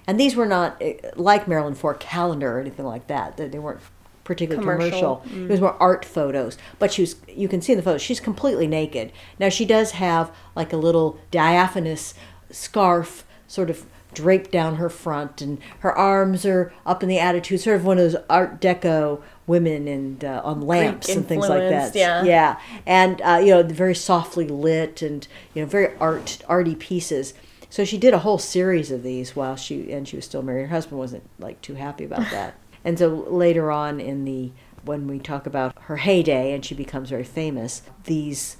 And these were not eh, like Marilyn for a calendar or anything like that. They they weren't particularly commercial. Commercial. It was more art photos. But she was you can see in the photos she's completely naked. Now she does have like a little diaphanous scarf sort of draped down her front and her arms are up in the attitude sort of one of those art deco women and uh, on lamps and things like that yeah. yeah and uh, you know very softly lit and you know very art arty pieces so she did a whole series of these while she and she was still married her husband wasn't like too happy about that and so later on in the when we talk about her heyday and she becomes very famous these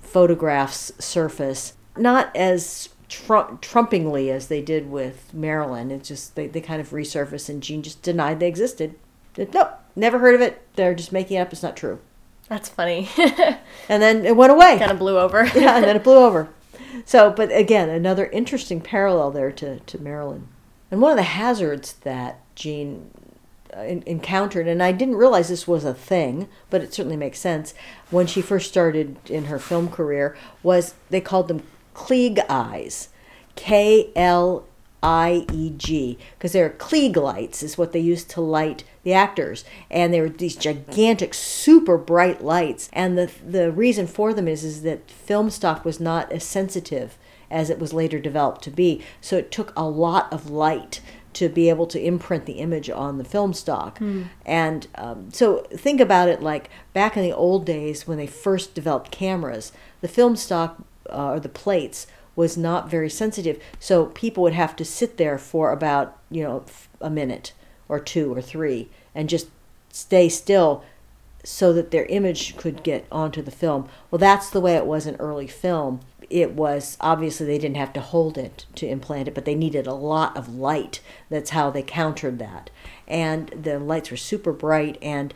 photographs surface not as tru- trumpingly as they did with Marilyn. It's just they, they kind of resurface, and Jean just denied they existed. Nope, never heard of it. They're just making it up. It's not true. That's funny. And then it went away. kind of blew over. yeah, and then it blew over. So, but again, another interesting parallel there to, to Marilyn. And one of the hazards that Jean en- encountered, and I didn't realize this was a thing, but it certainly makes sense. When she first started in her film career, was they called them Klieg eyes, K L I E G, because they're Klieg lights, is what they used to light the actors, and they were these gigantic, super bright lights. And the the reason for them is is that film stock was not as sensitive as it was later developed to be, so it took a lot of light to be able to imprint the image on the film stock. And um, so think about it like back in the old days when they first developed cameras, the film stock uh, or the plates was not very sensitive. So people would have to sit there for about, you know, a minute or two or three and just stay still so that their image could get onto the film. Well, that's the way it was in early film. It was obviously they didn't have to hold it to implant it, but they needed a lot of light. That's how they countered that. And the lights were super bright, and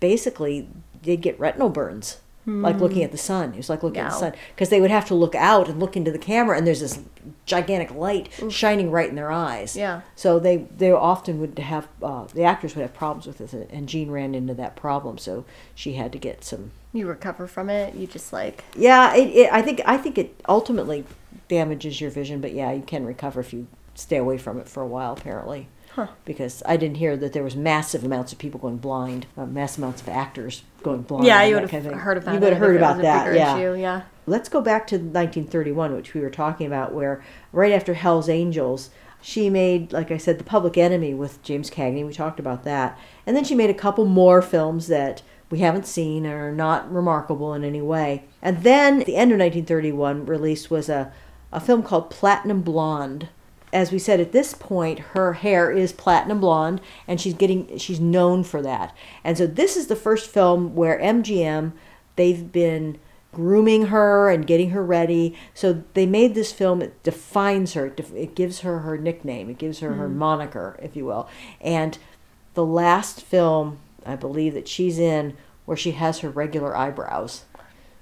basically they'd get retinal burns, like looking at the sun. It was like looking at the sun because they would have to look out and look into the camera, and there's this gigantic light shining right in their eyes. Yeah. So they they often would have uh, the actors would have problems with it, and Jean ran into that problem. So she had to get some. You recover from it. You just like Yeah, it, it I think I think it ultimately damages your vision, but yeah, you can recover if you stay away from it for a while. Apparently. Huh. Because I didn't hear that there was massive amounts of people going blind, uh, massive amounts of actors going blind. yeah, you would have heard about that. You would have heard about that. Yeah. issue, yeah. Let's go back to 1931, which we were talking about, where right after Hell's Angels, she made, like I said, The Public Enemy with James Cagney. We talked about that. And then she made a couple more films that we haven't seen and are not remarkable in any way. And then at the end of 1931, released was a, a film called Platinum Blonde. As we said at this point, her hair is platinum blonde, and she's getting she's known for that. And so this is the first film where MGM they've been grooming her and getting her ready. So they made this film. It defines her. It, it gives her her nickname. It gives her her mm. moniker, if you will. And the last film, I believe that she's in, where she has her regular eyebrows.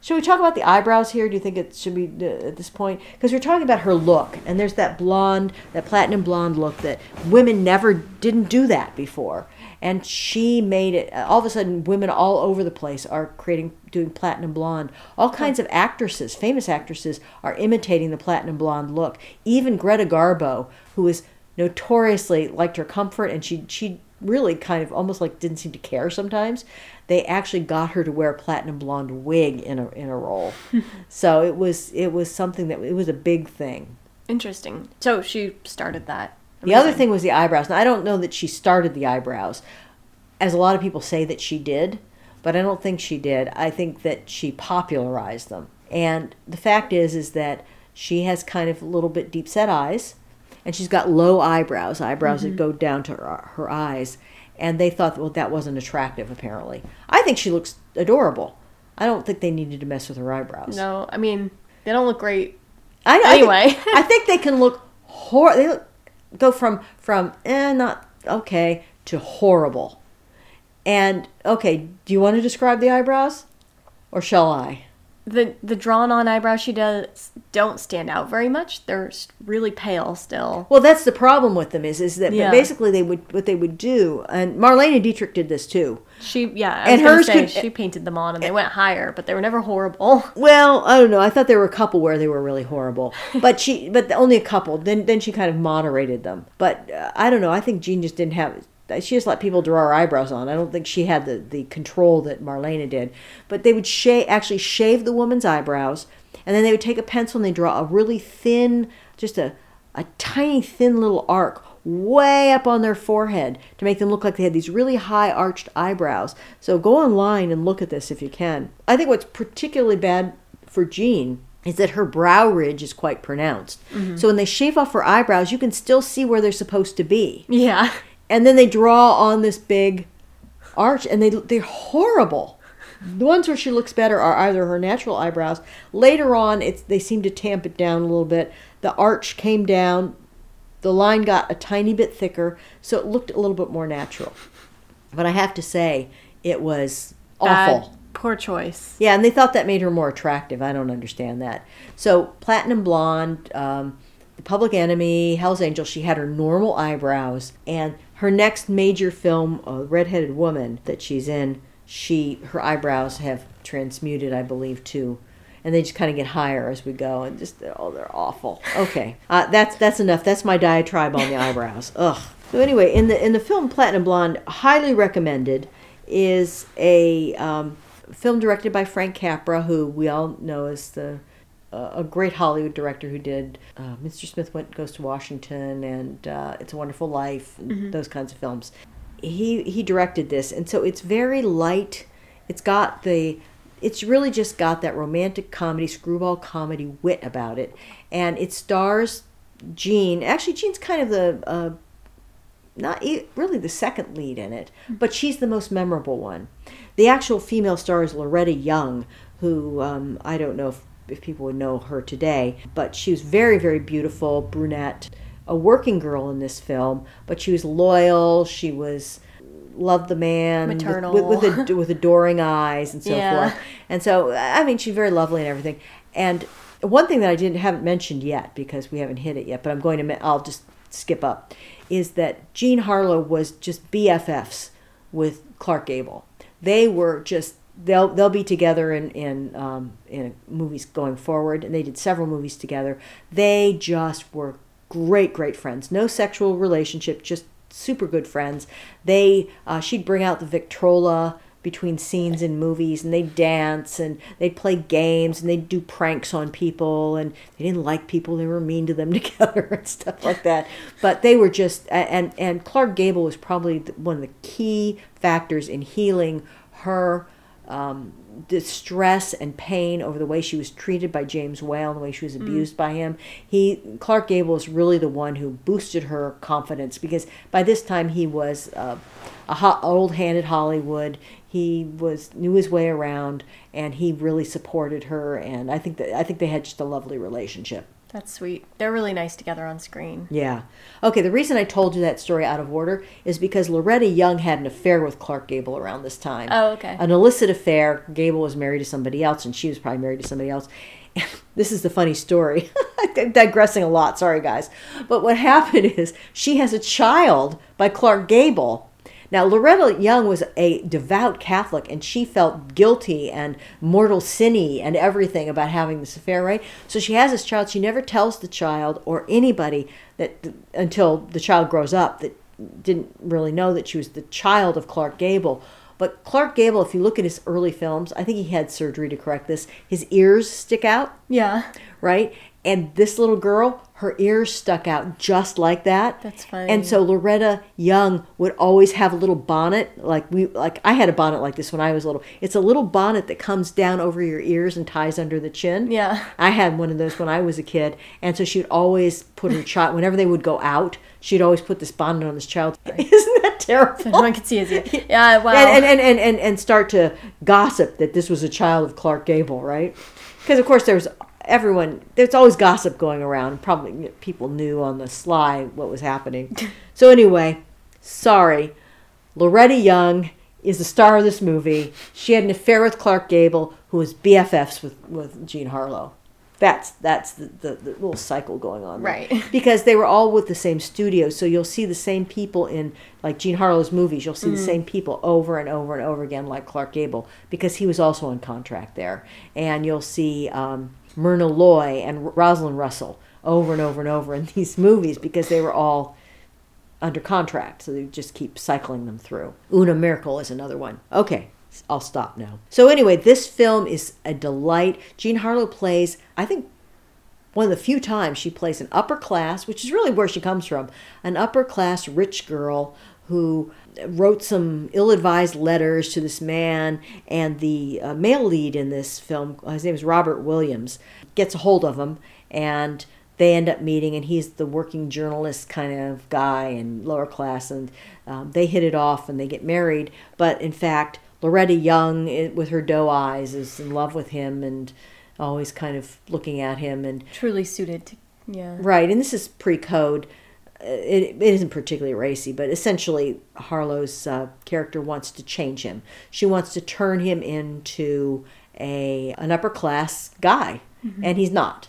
Should we talk about the eyebrows here? Do you think it should be uh, at this point? Because we're talking about her look, and there's that blonde, that platinum blonde look that women never didn't do that before, and she made it. All of a sudden, women all over the place are creating, doing platinum blonde. All kinds of actresses, famous actresses, are imitating the platinum blonde look. Even Greta Garbo, who is notoriously liked her comfort, and she she really kind of almost like didn't seem to care sometimes. They actually got her to wear a platinum blonde wig in a in a role. so it was it was something that it was a big thing. Interesting. So she started that. The other thing was the eyebrows. Now I don't know that she started the eyebrows, as a lot of people say that she did, but I don't think she did. I think that she popularized them. And the fact is is that she has kind of a little bit deep set eyes, and she's got low eyebrows, eyebrows that mm-hmm. go down to her, her eyes. And they thought, well, that wasn't attractive. Apparently, I think she looks adorable. I don't think they needed to mess with her eyebrows. No, I mean they don't look great. I, I Anyway. think, I think they can look hor. They look, go from from eh, not okay to horrible. And okay, do you want to describe the eyebrows, or shall I? The the drawn on eyebrows she does don't stand out very much. They're really pale still. Well, that's the problem with them is is that Yeah. basically they would what they would do, and Marlene Dietrich did this too. She yeah, And hers say could- she painted them on and they went higher, but they were never horrible. Well, I don't know. I thought there were a couple where they were really horrible, but she, but only a couple. Then, then she kind of moderated them. But uh, I don't know. I think Jean just didn't have. She just let people draw her eyebrows on. I don't think she had the the control that Marlena did. But they would shave, actually shave the woman's eyebrows, and then they would take a pencil and they draw a really thin, just a a tiny thin little arc way up on their forehead to make them look like they had these really high arched eyebrows. So go online and look at this if you can. I think what's particularly bad for Jean is that her brow ridge is quite pronounced. Mm-hmm. So when they shave off her eyebrows, you can still see where they're supposed to be. Yeah. And then they draw on this big arch and they they're horrible. The ones where she looks better are either her natural eyebrows. Later on, it's they seem to tamp it down a little bit. The arch came down, the line got a tiny bit thicker, so it looked a little bit more natural. But I have to say, it was awful. Bad, poor choice. Yeah, and they thought that made her more attractive. I don't understand that. So, platinum blonde, um, Public Enemy, Hell's Angel, she had her normal eyebrows. And her next major film, a redheaded woman that she's in, she her eyebrows have transmuted, I believe, too. And they just kind of get higher as we go, and just oh, they're awful. Okay, uh, that's that's enough. That's my diatribe on the eyebrows. Ugh. So anyway, in the in the film Platinum Blonde, highly recommended, is a um, film directed by Frank Capra, who we all know as the a great Hollywood director who did uh, Mr. Smith went goes to Washington and uh, It's a Wonderful Life, and those kinds of films. He he directed this, and so it's very light. It's got the it's really just got that romantic comedy, screwball comedy wit about it, and it stars Jean. Actually, Jean's kind of the uh, not really the second lead in it, but she's the most memorable one. The actual female star is Loretta Young, who um, I don't know if, if people would know her today, but she was very, very beautiful, brunette, a working girl in this film, but she was loyal, she was loved the man with- Maternal. with, with, ad- with adoring eyes and so Yeah. forth. And so, I mean, she's very lovely and everything. And one thing that I didn't haven't mentioned yet because we haven't hit it yet, but I'm going to. I'll just skip up. Is that Jean Harlow was just BFFs with Clark Gable. They were just they'll they'll be together in in um, in movies going forward, and they did several movies together. They just were great great friends. No sexual relationship, just super good friends. They uh, she'd bring out the Victrola between scenes in movies and they'd dance and they'd play games and they'd do pranks on people and they didn't like people they were mean to them together and stuff like that but they were just and and Clark Gable was probably one of the key factors in healing her um, distress and pain over the way she was treated by James Whale and the way she was abused by him. He Clark Gable is really the one who boosted her confidence because by this time he was uh, a hot, old-handed Hollywood. He was knew his way around and he really supported her and I think that I think they had just a lovely relationship. That's sweet. They're really nice together on screen. Yeah. Okay, the reason I told you that story out of order is because Loretta Young had an affair with Clark Gable around this time. Oh, okay. An illicit affair. Gable was married to somebody else, and she was probably married to somebody else. this is the funny story. I'm digressing a lot, sorry guys. But what happened is she has a child by Clark Gable. Now, Loretta Young was a devout Catholic, and she felt guilty and mortal sinny and everything about having this affair, right? So she has this child. She never tells the child or anybody that until the child grows up that didn't really know that she was the child of Clark Gable. But Clark Gable, if you look at his early films, I think he had surgery to correct this. His ears stick out Yeah. right? And this little girl, her ears stuck out just like that. That's funny. And so Loretta Young would always have a little bonnet, like we, like I had a bonnet like this when I was little. It's a little bonnet that comes down over your ears and ties under the chin. Yeah. I had one of those when I was a kid, and so she would always put her child whenever they would go out. She'd always put this bonnet on this child. Isn't that terrible? No one could see ear. Yeah, wow. and, and, and, and, and start to gossip that this was a child of Clark Gable, right? Because of course there's everyone there's always gossip going around. Probably people knew on the sly what was happening. so anyway, sorry, Loretta Young is the star of this movie. She had an affair with Clark Gable, who was BFFs with with Jean Harlow. That's that's the, the, the little cycle going on, there. Right. Because they were all with the same studio, so you'll see the same people in like Jean Harlow's movies. You'll see the same people over and over and over again, like Clark Gable, because he was also on contract there. And you'll see um, Myrna Loy and Rosalind Russell over and over and over in these movies because they were all under contract, so they just keep cycling them through. Una Merkel is another one. Okay, I'll stop now. So anyway, this film is a delight. Jean Harlow plays, I think, one of the few times she plays an upper class, which is really where she comes from, an upper class rich girl who wrote some ill-advised letters to this man and the uh, male lead in this film his name is robert williams gets a hold of him and they end up meeting and he's the working journalist kind of guy and lower class and um, they hit it off and they get married but in fact loretta young with her doe eyes is in love with him and always kind of looking at him and Truly suited to. Yeah. Right, and this is pre-code. It, it isn't particularly racy, but essentially Harlow's uh, character wants to change him. She wants to turn him into a an upper class guy, and he's not.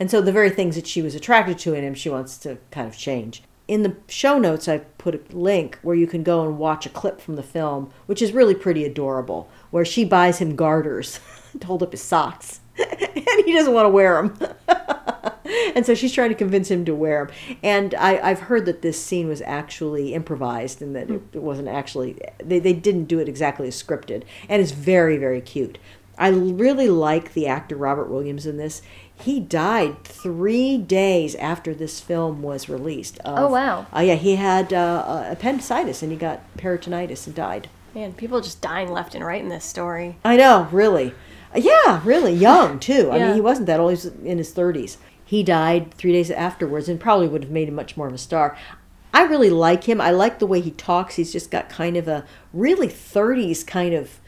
And so the very things that she was attracted to in him, she wants to kind of change. In the show notes, I put a link where you can go and watch a clip from the film, which is really pretty adorable, where she buys him garters to hold up his socks. and he doesn't want to wear them. and so she's trying to convince him to wear them. And I, I've heard that this scene was actually improvised and that it, it wasn't actually, they, they didn't do it exactly as scripted. And it's very, very cute. I really like the actor Robert Williams in this. He died three days after this film was released. Of, Oh, wow. Uh, yeah, he had uh, appendicitis and he got peritonitis and died. Man, people just dying left and right in this story. I know, really. Yeah, really young too. I Yeah. mean, he wasn't that old; he was in his thirties. He died three days afterwards, and probably would have made him much more of a star. I really like him. I like the way he talks. He's just got kind of a really thirties kind of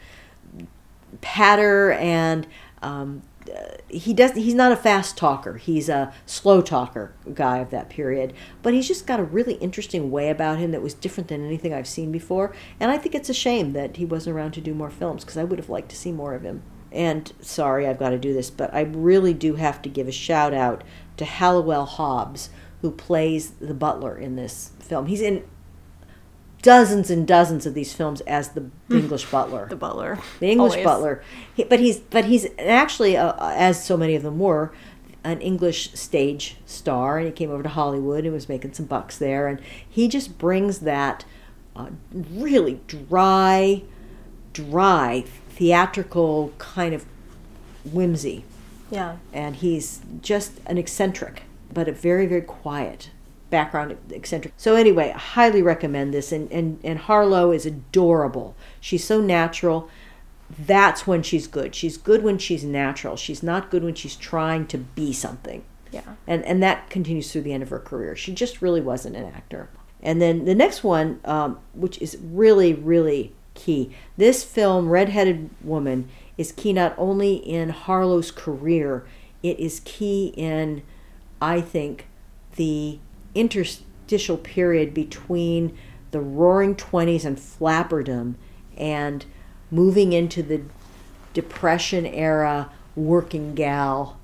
patter, and um, uh, he does. He's not a fast talker. He's a slow talker guy of that period. But he's just got a really interesting way about him that was different than anything I've seen before. And I think it's a shame that he wasn't around to do more films because I would have liked to see more of him. And sorry, I've got to do this, but I really do have to give a shout out to Halliwell Hobbes, who plays the butler in this film. He's in dozens and dozens of these films as the English butler The butler. the English Always. butler. He, but he's but he's actually, uh, as so many of them were, an English stage star, and he came over to Hollywood and was making some bucks there, and he just brings that uh, really dry, dry theatrical kind of whimsy, Yeah. and he's just an eccentric, but a very very quiet background eccentric. So anyway, I highly recommend this and and and Harlow is adorable. She's so natural. That's when she's good. She's good when she's natural. She's not good when she's trying to be something. Yeah. And and that continues through the end of her career. She just really wasn't an actor. And then the next one, um, which is really really key, this film, Redheaded Woman, is key not only in Harlow's career, it is key in, I think, the interstitial period between the Roaring Twenties and flapperdom, and moving into the Depression era working gal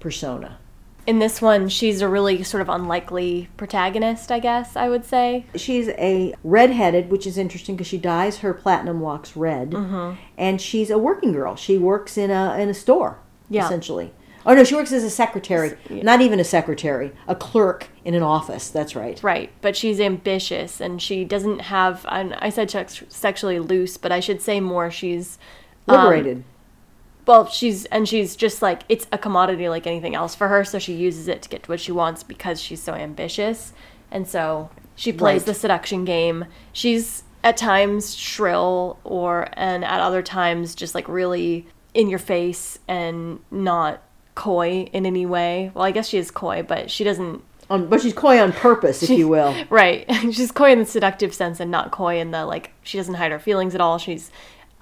persona. In this one, she's a really sort of unlikely protagonist, I guess I would say. She's a redheaded, which is interesting because she dyes her platinum locks red, Mm-hmm. and she's a working girl. She works in a in a store, Yeah. essentially. Oh no, she works as a secretary, not even a secretary, a clerk in an office. That's right. Right, but she's ambitious and she doesn't have. I said sexually loose, but I should say more. She's um, Liberated. Well, she's and she's just like it's a commodity like anything else for her. So she uses it to get to what she wants because she's so ambitious, and so she plays Right. the seduction game. She's at times shrill, or and at other times just like really in your face and not coy in any way. Well, I guess she is coy, but she doesn't on, but she's coy on purpose, if you will. Right. She's coy in the seductive sense and not coy in the like she doesn't hide her feelings at all. She's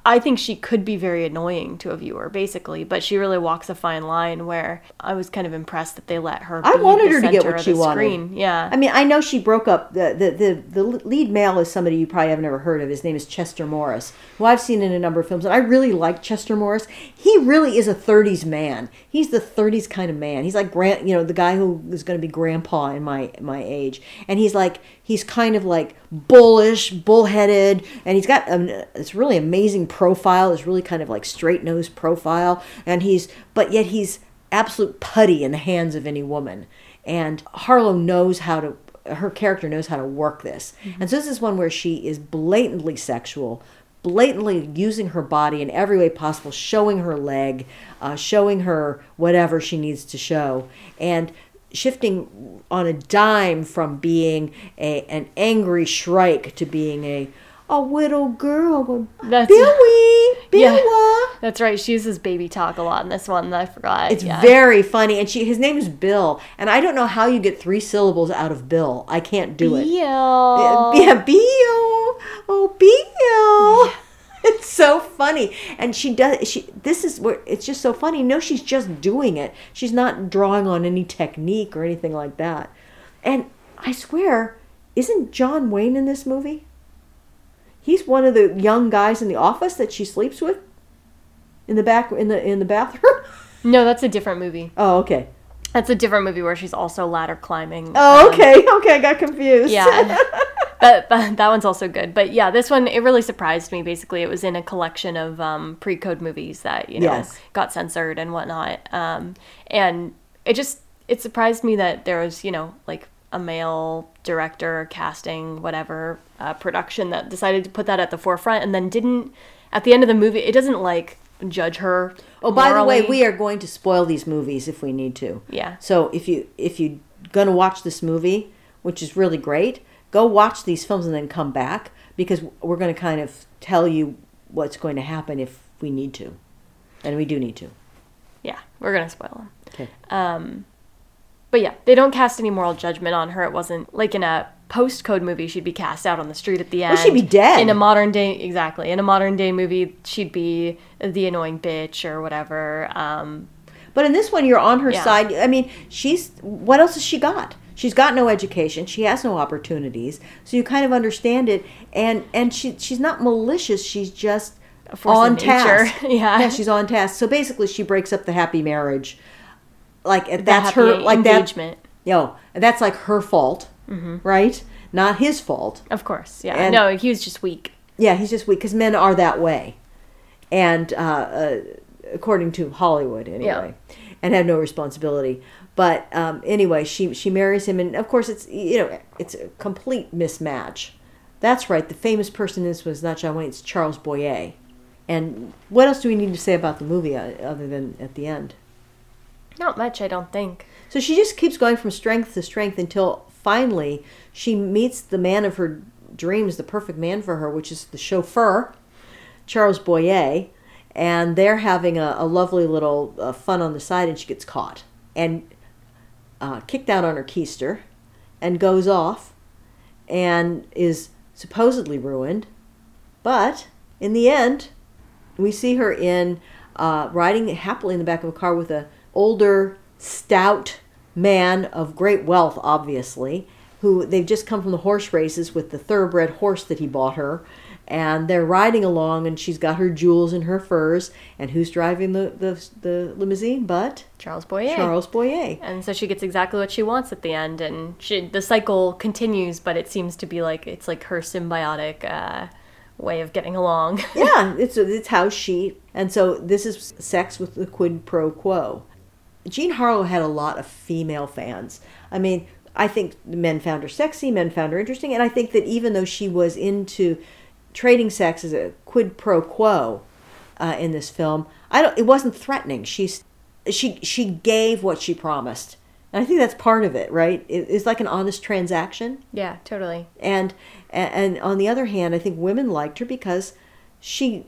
I think she could be very annoying to a viewer, basically, but she really walks a fine line where I was kind of impressed that they let her I be wanted the her to get what she the wanted. Screen. Yeah. I mean, I know she broke up. The, the, the, the lead male is somebody you probably have never heard of. His name is Chester Morris, who I've seen in a number of films. And I really like Chester Morris. He really is a 30s man. He's the 30s kind of man. He's like, grand, you know, the guy who is going to be grandpa in my, my age. And he's like, he's kind of like bullish, bullheaded. And he's got um, this really amazing profile, is really kind of like straight nose profile. And he's, but yet he's absolute putty in the hands of any woman. And Harlow knows how to, her character knows how to work this. And so this is one where she is blatantly sexual, blatantly using her body in every way possible, showing her leg, uh, showing her whatever she needs to show. And shifting on a dime from being a, an angry shrike to being a, a little girl going, That's- Billy, Yeah. That's right. She uses baby talk a lot in this one. I forgot. It's yeah. very funny, and she his name is Bill, and I don't know how you get three syllables out of Bill. I can't do it. Beal. Yeah, Bill, oh Bill. It's so funny, and she does. She this is where it's just so funny. No, she's just doing it. She's not drawing on any technique or anything like that. And I swear, isn't John Wayne in this movie? He's one of the young guys in the office that she sleeps with in the back in the in the bathroom. No, that's a different movie. Oh, okay. That's a different movie where she's also ladder climbing. Oh, Um, okay. Okay, I got confused. Yeah. but, but that one's also good. But yeah, this one it really surprised me. Basically, it was in a collection of um, pre-code movies that you know Yes. got censored and whatnot. Um, and it just it surprised me that there was you know like a male director casting whatever uh, production that decided to put that at the forefront and then didn't at the end of the movie it doesn't like judge her. Oh, by the way, we are going to spoil these movies if we need to. Yeah. So if you if you're gonna watch this movie, which is really great, go watch these films and then come back because we're going to kind of tell you what's going to happen if we need to, and we do need to. yeah we're gonna spoil them. Okay. Um, but yeah, they don't cast any moral judgment on her. It wasn't like in a post-code movie, she'd be cast out on the street at the end. she'd be dead. In a modern day, exactly. In a modern day movie, she'd be the annoying bitch or whatever. Um, But in this one, you're on her Yeah. side. I mean, she's what else has she got? She's got no education. She has no opportunities. So you kind of understand it, and and she she's not malicious. She's just on task. Yeah. yeah, she's on task. So basically, she breaks up the happy marriage. Like the that's her like that. Yo, that's like her fault, right? Not his fault. Of course, yeah. And- no, he was just weak. Yeah, he's just weak because men are that way, and uh, uh, according to Hollywood anyway, and have no responsibility. But um, anyway, she she marries him, and of course it's you know it's a complete mismatch. That's right. The famous person in this was not John Wayne; it's Charles Boyer. And what else do we need to say about the movie uh, other than at the end? Not much, I don't think. So she just keeps going from strength to strength until finally she meets the man of her dreams, the perfect man for her, which is the chauffeur, Charles Boyer. And they're having a, a lovely little uh, fun on the side, and she gets caught and uh, kicked out on her keister and goes off and is supposedly ruined. But in the end, we see her in uh, riding happily in the back of a car with a older, stout man of great wealth, obviously, who they've just come from the horse races with the thoroughbred horse that he bought her. And they're riding along, and she's got her jewels and her furs. And who's driving the, the, the limousine? But Charles Boyer. Charles Boyer. And so she gets exactly what she wants at the end, and she, the cycle continues. But it seems to be like it's like her symbiotic uh, way of getting along. yeah, it's it's how she and so this is sex with the quid pro quo. Jean Harlow had a lot of female fans. I mean, I think men found her sexy, men found her interesting, and I think that even though she was into trading sex as a quid pro quo uh, in this film, I don't. It wasn't threatening. She's she she gave what she promised, and I think that's part of it, right? It, it's like an honest transaction. yeah, totally. And and on the other hand, I think women liked her because she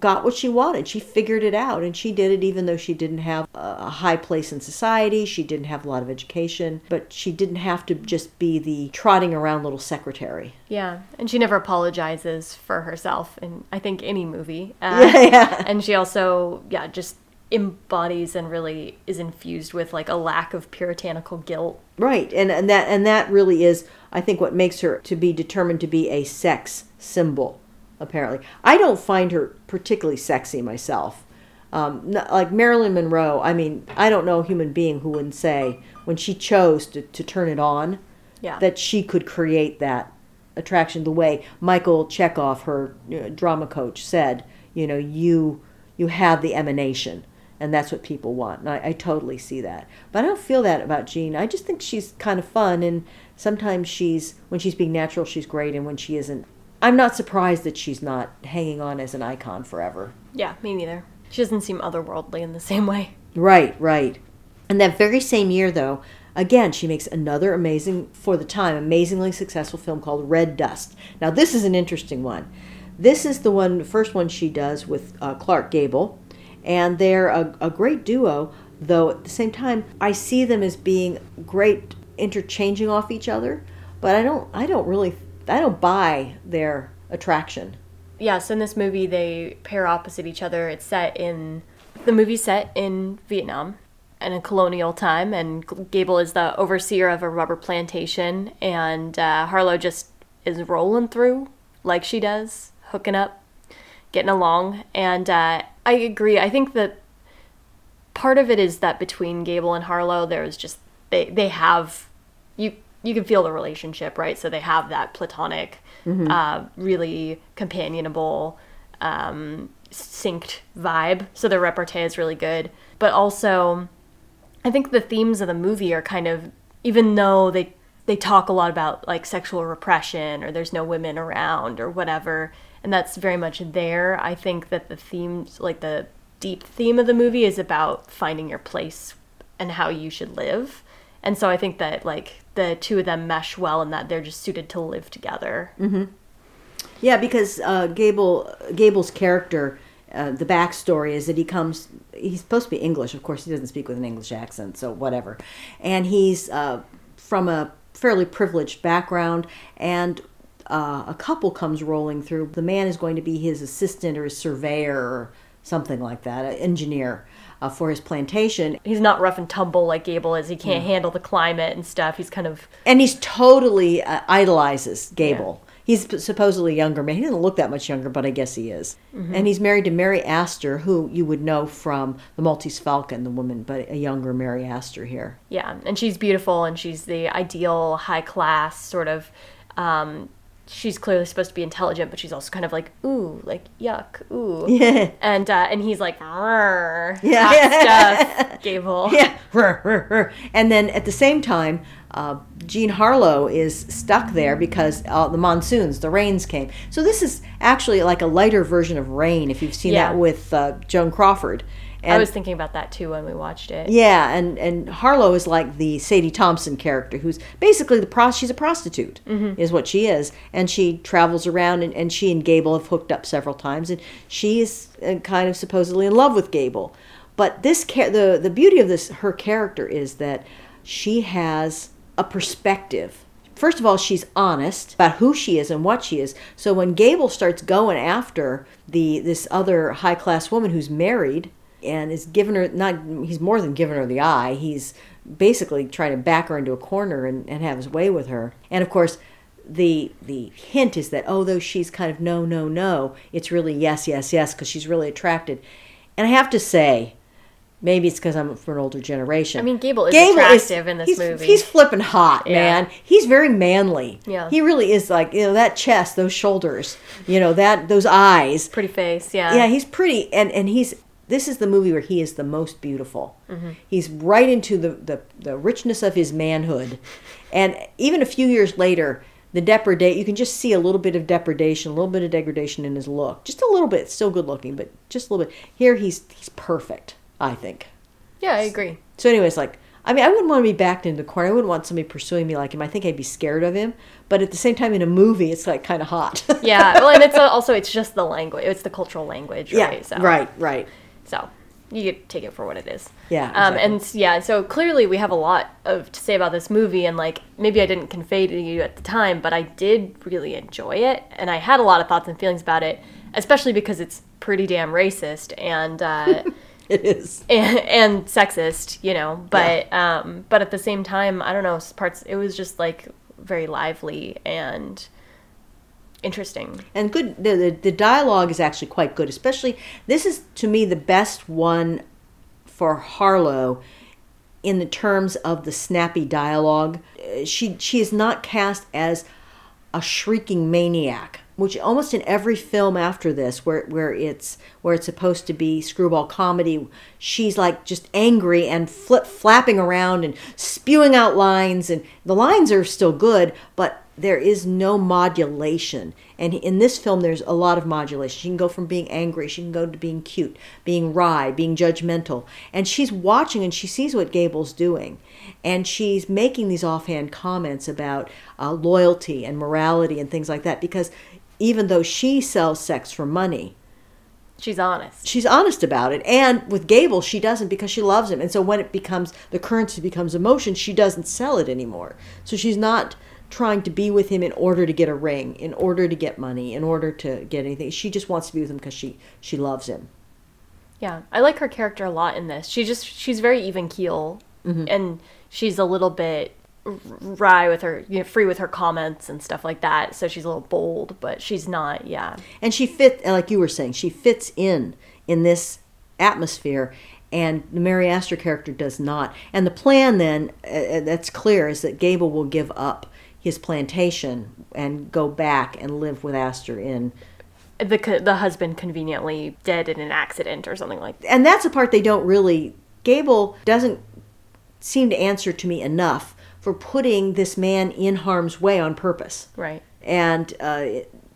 got what she wanted. She figured it out, and she did it even though she didn't have a high place in society. She didn't have a lot of education, but she didn't have to just be the trotting around little secretary. Yeah, and she never apologizes for herself in I think any movie. Uh, Yeah, yeah. And she also, yeah, just embodies and really is infused with like a lack of puritanical guilt. Right, and and that and that really is, I think, what makes her to be determined to be a sex symbol. Apparently, I don't find her particularly sexy myself. Um, n- like Marilyn Monroe, I mean, I don't know a human being who wouldn't say when she chose to, to turn it on Yeah. that she could create that attraction the way Michael Chekhov, her uh, drama coach, said. You know, you you have the emanation, and that's what people want. And I, I totally see that. But I don't feel that about Jean. I just think she's kind of fun, and sometimes she's when she's being natural, she's great, and when she isn't, I'm not surprised that she's not hanging on as an icon forever. Yeah, me neither. She doesn't seem otherworldly in the same way. Right, right. And that very same year, though, again, she makes another amazing, for the time, amazingly successful film called Red Dust. Now, this is an interesting one. This is the one, the first one she does with uh, Clark Gable, and they're a, a great duo. Though at the same time, I see them as being great, interchanging off each other. But I don't, I don't really, I don't buy their attraction. Yeah, so in this movie they pair opposite each other. It's set in the movie set in Vietnam in a colonial time, and Gable is the overseer of a rubber plantation, and uh, Harlow just is rolling through like she does, hooking up, getting along. And uh, I agree. I think that part of it is that between Gable and Harlow, there's just they they have you can feel the relationship, right? So they have that platonic, uh, really companionable, um, synced vibe. So the repartee is really good, but also, I think the themes of the movie are kind of even though they they talk a lot about like sexual repression or there's no women around or whatever, and that's very much there. I think that the themes, like the deep theme of the movie, is about finding your place and how you should live. And so I think that like the two of them mesh well and that they're just suited to live together. Yeah, because uh, Gable Gable's character, uh, the backstory is that he comes. He's supposed to be English, of course. He doesn't speak with an English accent, so whatever. And he's uh, from a fairly privileged background, and uh, a couple comes rolling through. The man is going to be his assistant or his surveyor or something like that, an engineer uh, for his plantation. He's not rough and tumble like Gable is. He can't handle the climate and stuff. He's kind of and he's totally uh, idolizes Gable. He's supposedly a younger man. He doesn't look that much younger, but I guess he is. And he's married to Mary Astor, who you would know from The Maltese Falcon, the woman, but a younger Mary Astor here. yeah, and she's beautiful and she's the ideal high class sort of. Um, she's clearly supposed to be intelligent, but she's also kind of like ooh, like yuck, ooh. Yeah. And uh, and he's like, "Rrr, Yeah. stuff, Gable. Yeah. and then at the same time, uh, Jean Harlow is stuck there because uh, the monsoons, the rains came. So this is actually like a lighter version of Rain, if you've seen Yeah. that with uh, Joan Crawford. And I was thinking about that too when we watched it. Yeah, and and Harlow is like the Sadie Thompson character, who's basically the pro. She's a prostitute, is what she is, and she travels around, and, and she and Gable have hooked up several times, and she is uh, kind of supposedly in love with Gable. But this the the beauty of this her character is that she has a perspective. First of all, she's honest about who she is and what she is. So when Gable starts going after the this other high class woman who's married and is giving her not he's more than giving her the eye he's basically trying to back her into a corner and, and have his way with her and of course the the hint is that oh, although she's kind of no no no it's really yes yes yes because she's really attracted and i have to say maybe it's because i'm from an older generation I mean, Gable is Gable attractive in this he's, movie. he's flipping hot Yeah. man he's very manly Yeah. he really is like you know that chest those shoulders you know that those eyes Pretty face, yeah. yeah, he's pretty, and and he's. This is the movie where he is the most beautiful. Mm-hmm. He's right into the, the the richness of his manhood, and even a few years later, the depredate. You can just see a little bit of depredation, a little bit of degradation in his look, just a little bit. Still good looking, but just a little bit. Here, he's he's perfect. I think. yeah, I agree. So, anyways, like. I mean, I wouldn't want to be backed into the corner. I wouldn't want somebody pursuing me like him. I think I'd be scared of him. But at the same time, in a movie, it's like kind of hot. Yeah, well, and it's also it's just the language. It's the cultural language, yeah. right? So, Right. Right. So you could take it for what it is. Yeah, Um, and yeah, so clearly we have a lot of to say about this movie, and like maybe I didn't convey to you at the time, but I did really enjoy it, and I had a lot of thoughts and feelings about it, especially because it's pretty damn racist and. Uh, It is. and, and sexist, you know. But um, but at the same time, I don't know. Parts it was just like very lively and interesting. and good the, the, the dialogue is actually quite good especially this is to me the best one for harlow in the terms of the snappy dialogue Uh, she she is not cast as a shrieking maniac which almost in every film after this where where it's where it's supposed to be screwball comedy she's like just angry and flip flapping around and spewing out lines and the lines are still good but there is no modulation. And in this film there's a lot of modulation. She can go from being angry she can go to being cute being wry being judgmental. And she's watching and she sees what gable's doing. And she's making these offhand comments about uh, loyalty and morality and things like that because even though she sells sex for money. She's honest. she's honest about it. And with gable she doesn't because she loves him. And so when it becomes the currency becomes emotion she doesn't sell it anymore. So she's not trying to be with him in order to get a ring in order to get money in order to get anything. She just wants to be with him because she she loves him. Yeah, I like her character a lot in this. She just she's very even keel, mm-hmm. and she's a little bit wry with her, you know, free with her comments and stuff like that. So she's a little bold, but she's not. Yeah, and she fits, like you were saying she fits in in this atmosphere and the Mary Astor character does not. And the plan then, uh, that's clear, is that Gable will give up his plantation and go back and live with Astor in. The the husband conveniently dead in an accident or something like that. And that's the part they don't really. Gable doesn't seem to answer to me enough for putting this man in harm's way on purpose. Right. And uh,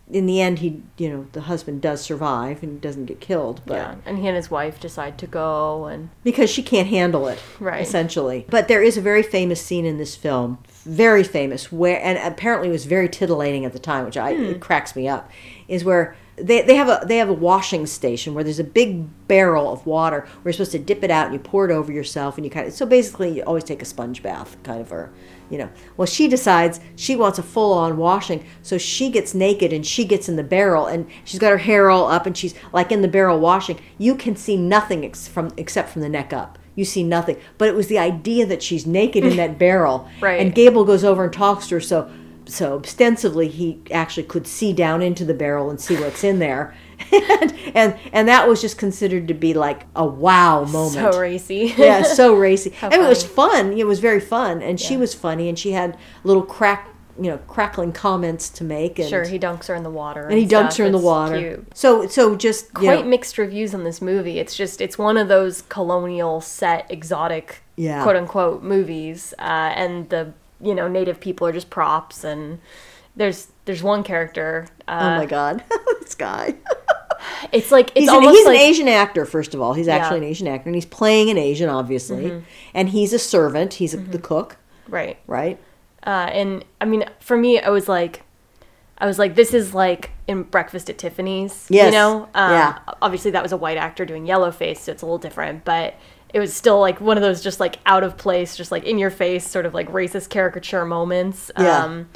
in the end, he, you know, the husband does survive and doesn't get killed, but Yeah. And he and his wife decide to go and because she can't handle it, Right. Essentially, but there is a very famous scene in this film, very famous, where and apparently was very titillating at the time, which I it cracks me up, is where. They, they have a they have a washing station where there's a big barrel of water. Where you're supposed to dip it out and you pour it over yourself and you kind of so basically you always take a sponge bath kind of or you know. Well she decides she wants a full on washing so she gets naked and she gets in the barrel and she's got her hair all up and she's like in the barrel washing. You can see nothing ex- from except from the neck up. You see nothing. But it was the idea that she's naked in that barrel Right. and Gable goes over and talks to her so so ostensibly he actually could see down into the barrel and see what's in there and and, and that was just considered to be like a wow moment so racy. yeah, so racy. I mean, it was fun. It was very fun, and she was funny, and she had little crack, you know, crackling comments to make. And, Sure, he dunks her in the water. and he dunks stuff. her in the It's water. cute. So, so just Quite know, mixed reviews on this movie. It's just it's one of those colonial set exotic Yeah. quote unquote movies, uh, and the you know native people are just props. And there's there's one character. Uh, oh my god, this guy. It's like it's He's, an, almost he's like an Asian actor, first of all. He's actually Yeah. Mm-hmm. an Asian actor, and he's playing an Asian, obviously. And he's a servant. He's a, the cook, right. right? Uh, and I mean, for me, I was like, I was like, this is like in Breakfast at Tiffany's. yes. You know, um, Yeah. Obviously, that was a white actor doing yellow face, so it's a little different, but. It was still like one of those just like out of place, just like in your face, sort of like racist caricature moments. Yeah. Um,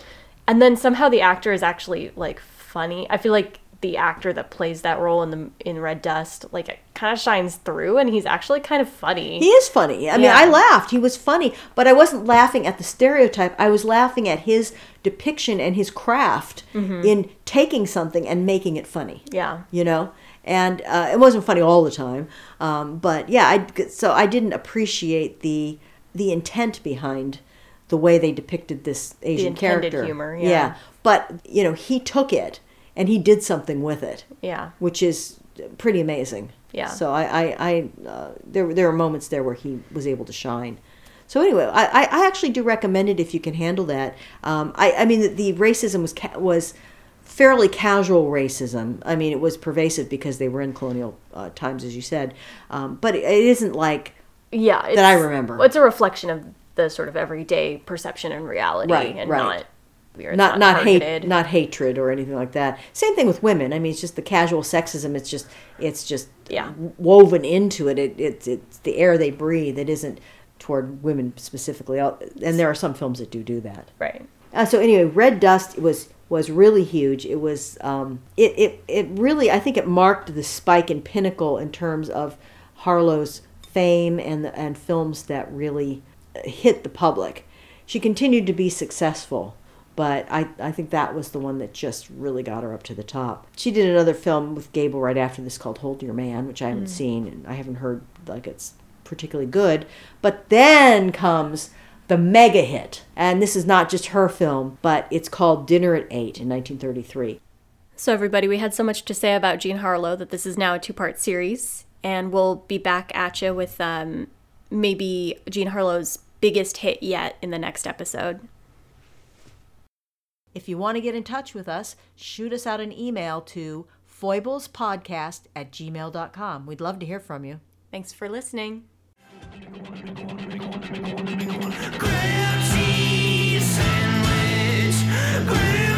and then somehow the actor is actually like funny. I feel like the actor that plays that role in the in Red Dust like it kind of shines through, and he's actually kind of funny. He is funny. I mean, I laughed. He was funny, but I wasn't laughing at the stereotype. I was laughing at his depiction and his craft in taking something and making it funny. yeah, You know, and uh, it wasn't funny all the time, um, but yeah. I so I didn't appreciate the the intent behind the way they depicted this Asian intended character. humor, yeah. but you know, he took it and he did something with it yeah, which is pretty amazing. Yeah. So I, I, I uh, there, there are moments there where he was able to shine. So anyway, I, I- I actually do recommend it if you can handle that. Um, I, I mean, the, the racism was ca- was fairly casual racism. I mean, it was pervasive because they were in colonial uh, times, as you said. Um, but it, isn't like yeah. It's, that I remember. It's a reflection of the sort of everyday perception and reality, Right, and right. not weird. not not hate not hatred or anything like that. Same thing with women. I mean, it's just the casual sexism. It's just it's just Yeah. woven into it. It it's it's the air they breathe. It isn't toward women specifically. And there are some films that do do that. right. Uh, so anyway, Red Dust was was really huge. It was um, it, it it really I think it marked the spike and pinnacle in terms of Harlow's fame and and films that really hit the public. She continued to be successful, but I, I think that was the one that just really got her up to the top. She did another film with Gable right after this called Hold Your Man, which I haven't seen and I haven't heard like it's particularly good. But then comes the mega hit, and this is not just her film, but it's called Dinner at Eight in 1933. So, everybody, we had so much to say about Jean Harlow that this is now a two part series, and we'll be back at you with um, maybe Jean Harlow's biggest hit yet in the next episode. If you want to get in touch with us, shoot us out an email to foiblespodcast at gmail.com. We'd love to hear from you. Thanks for listening. Grilled cheese sandwich. Graham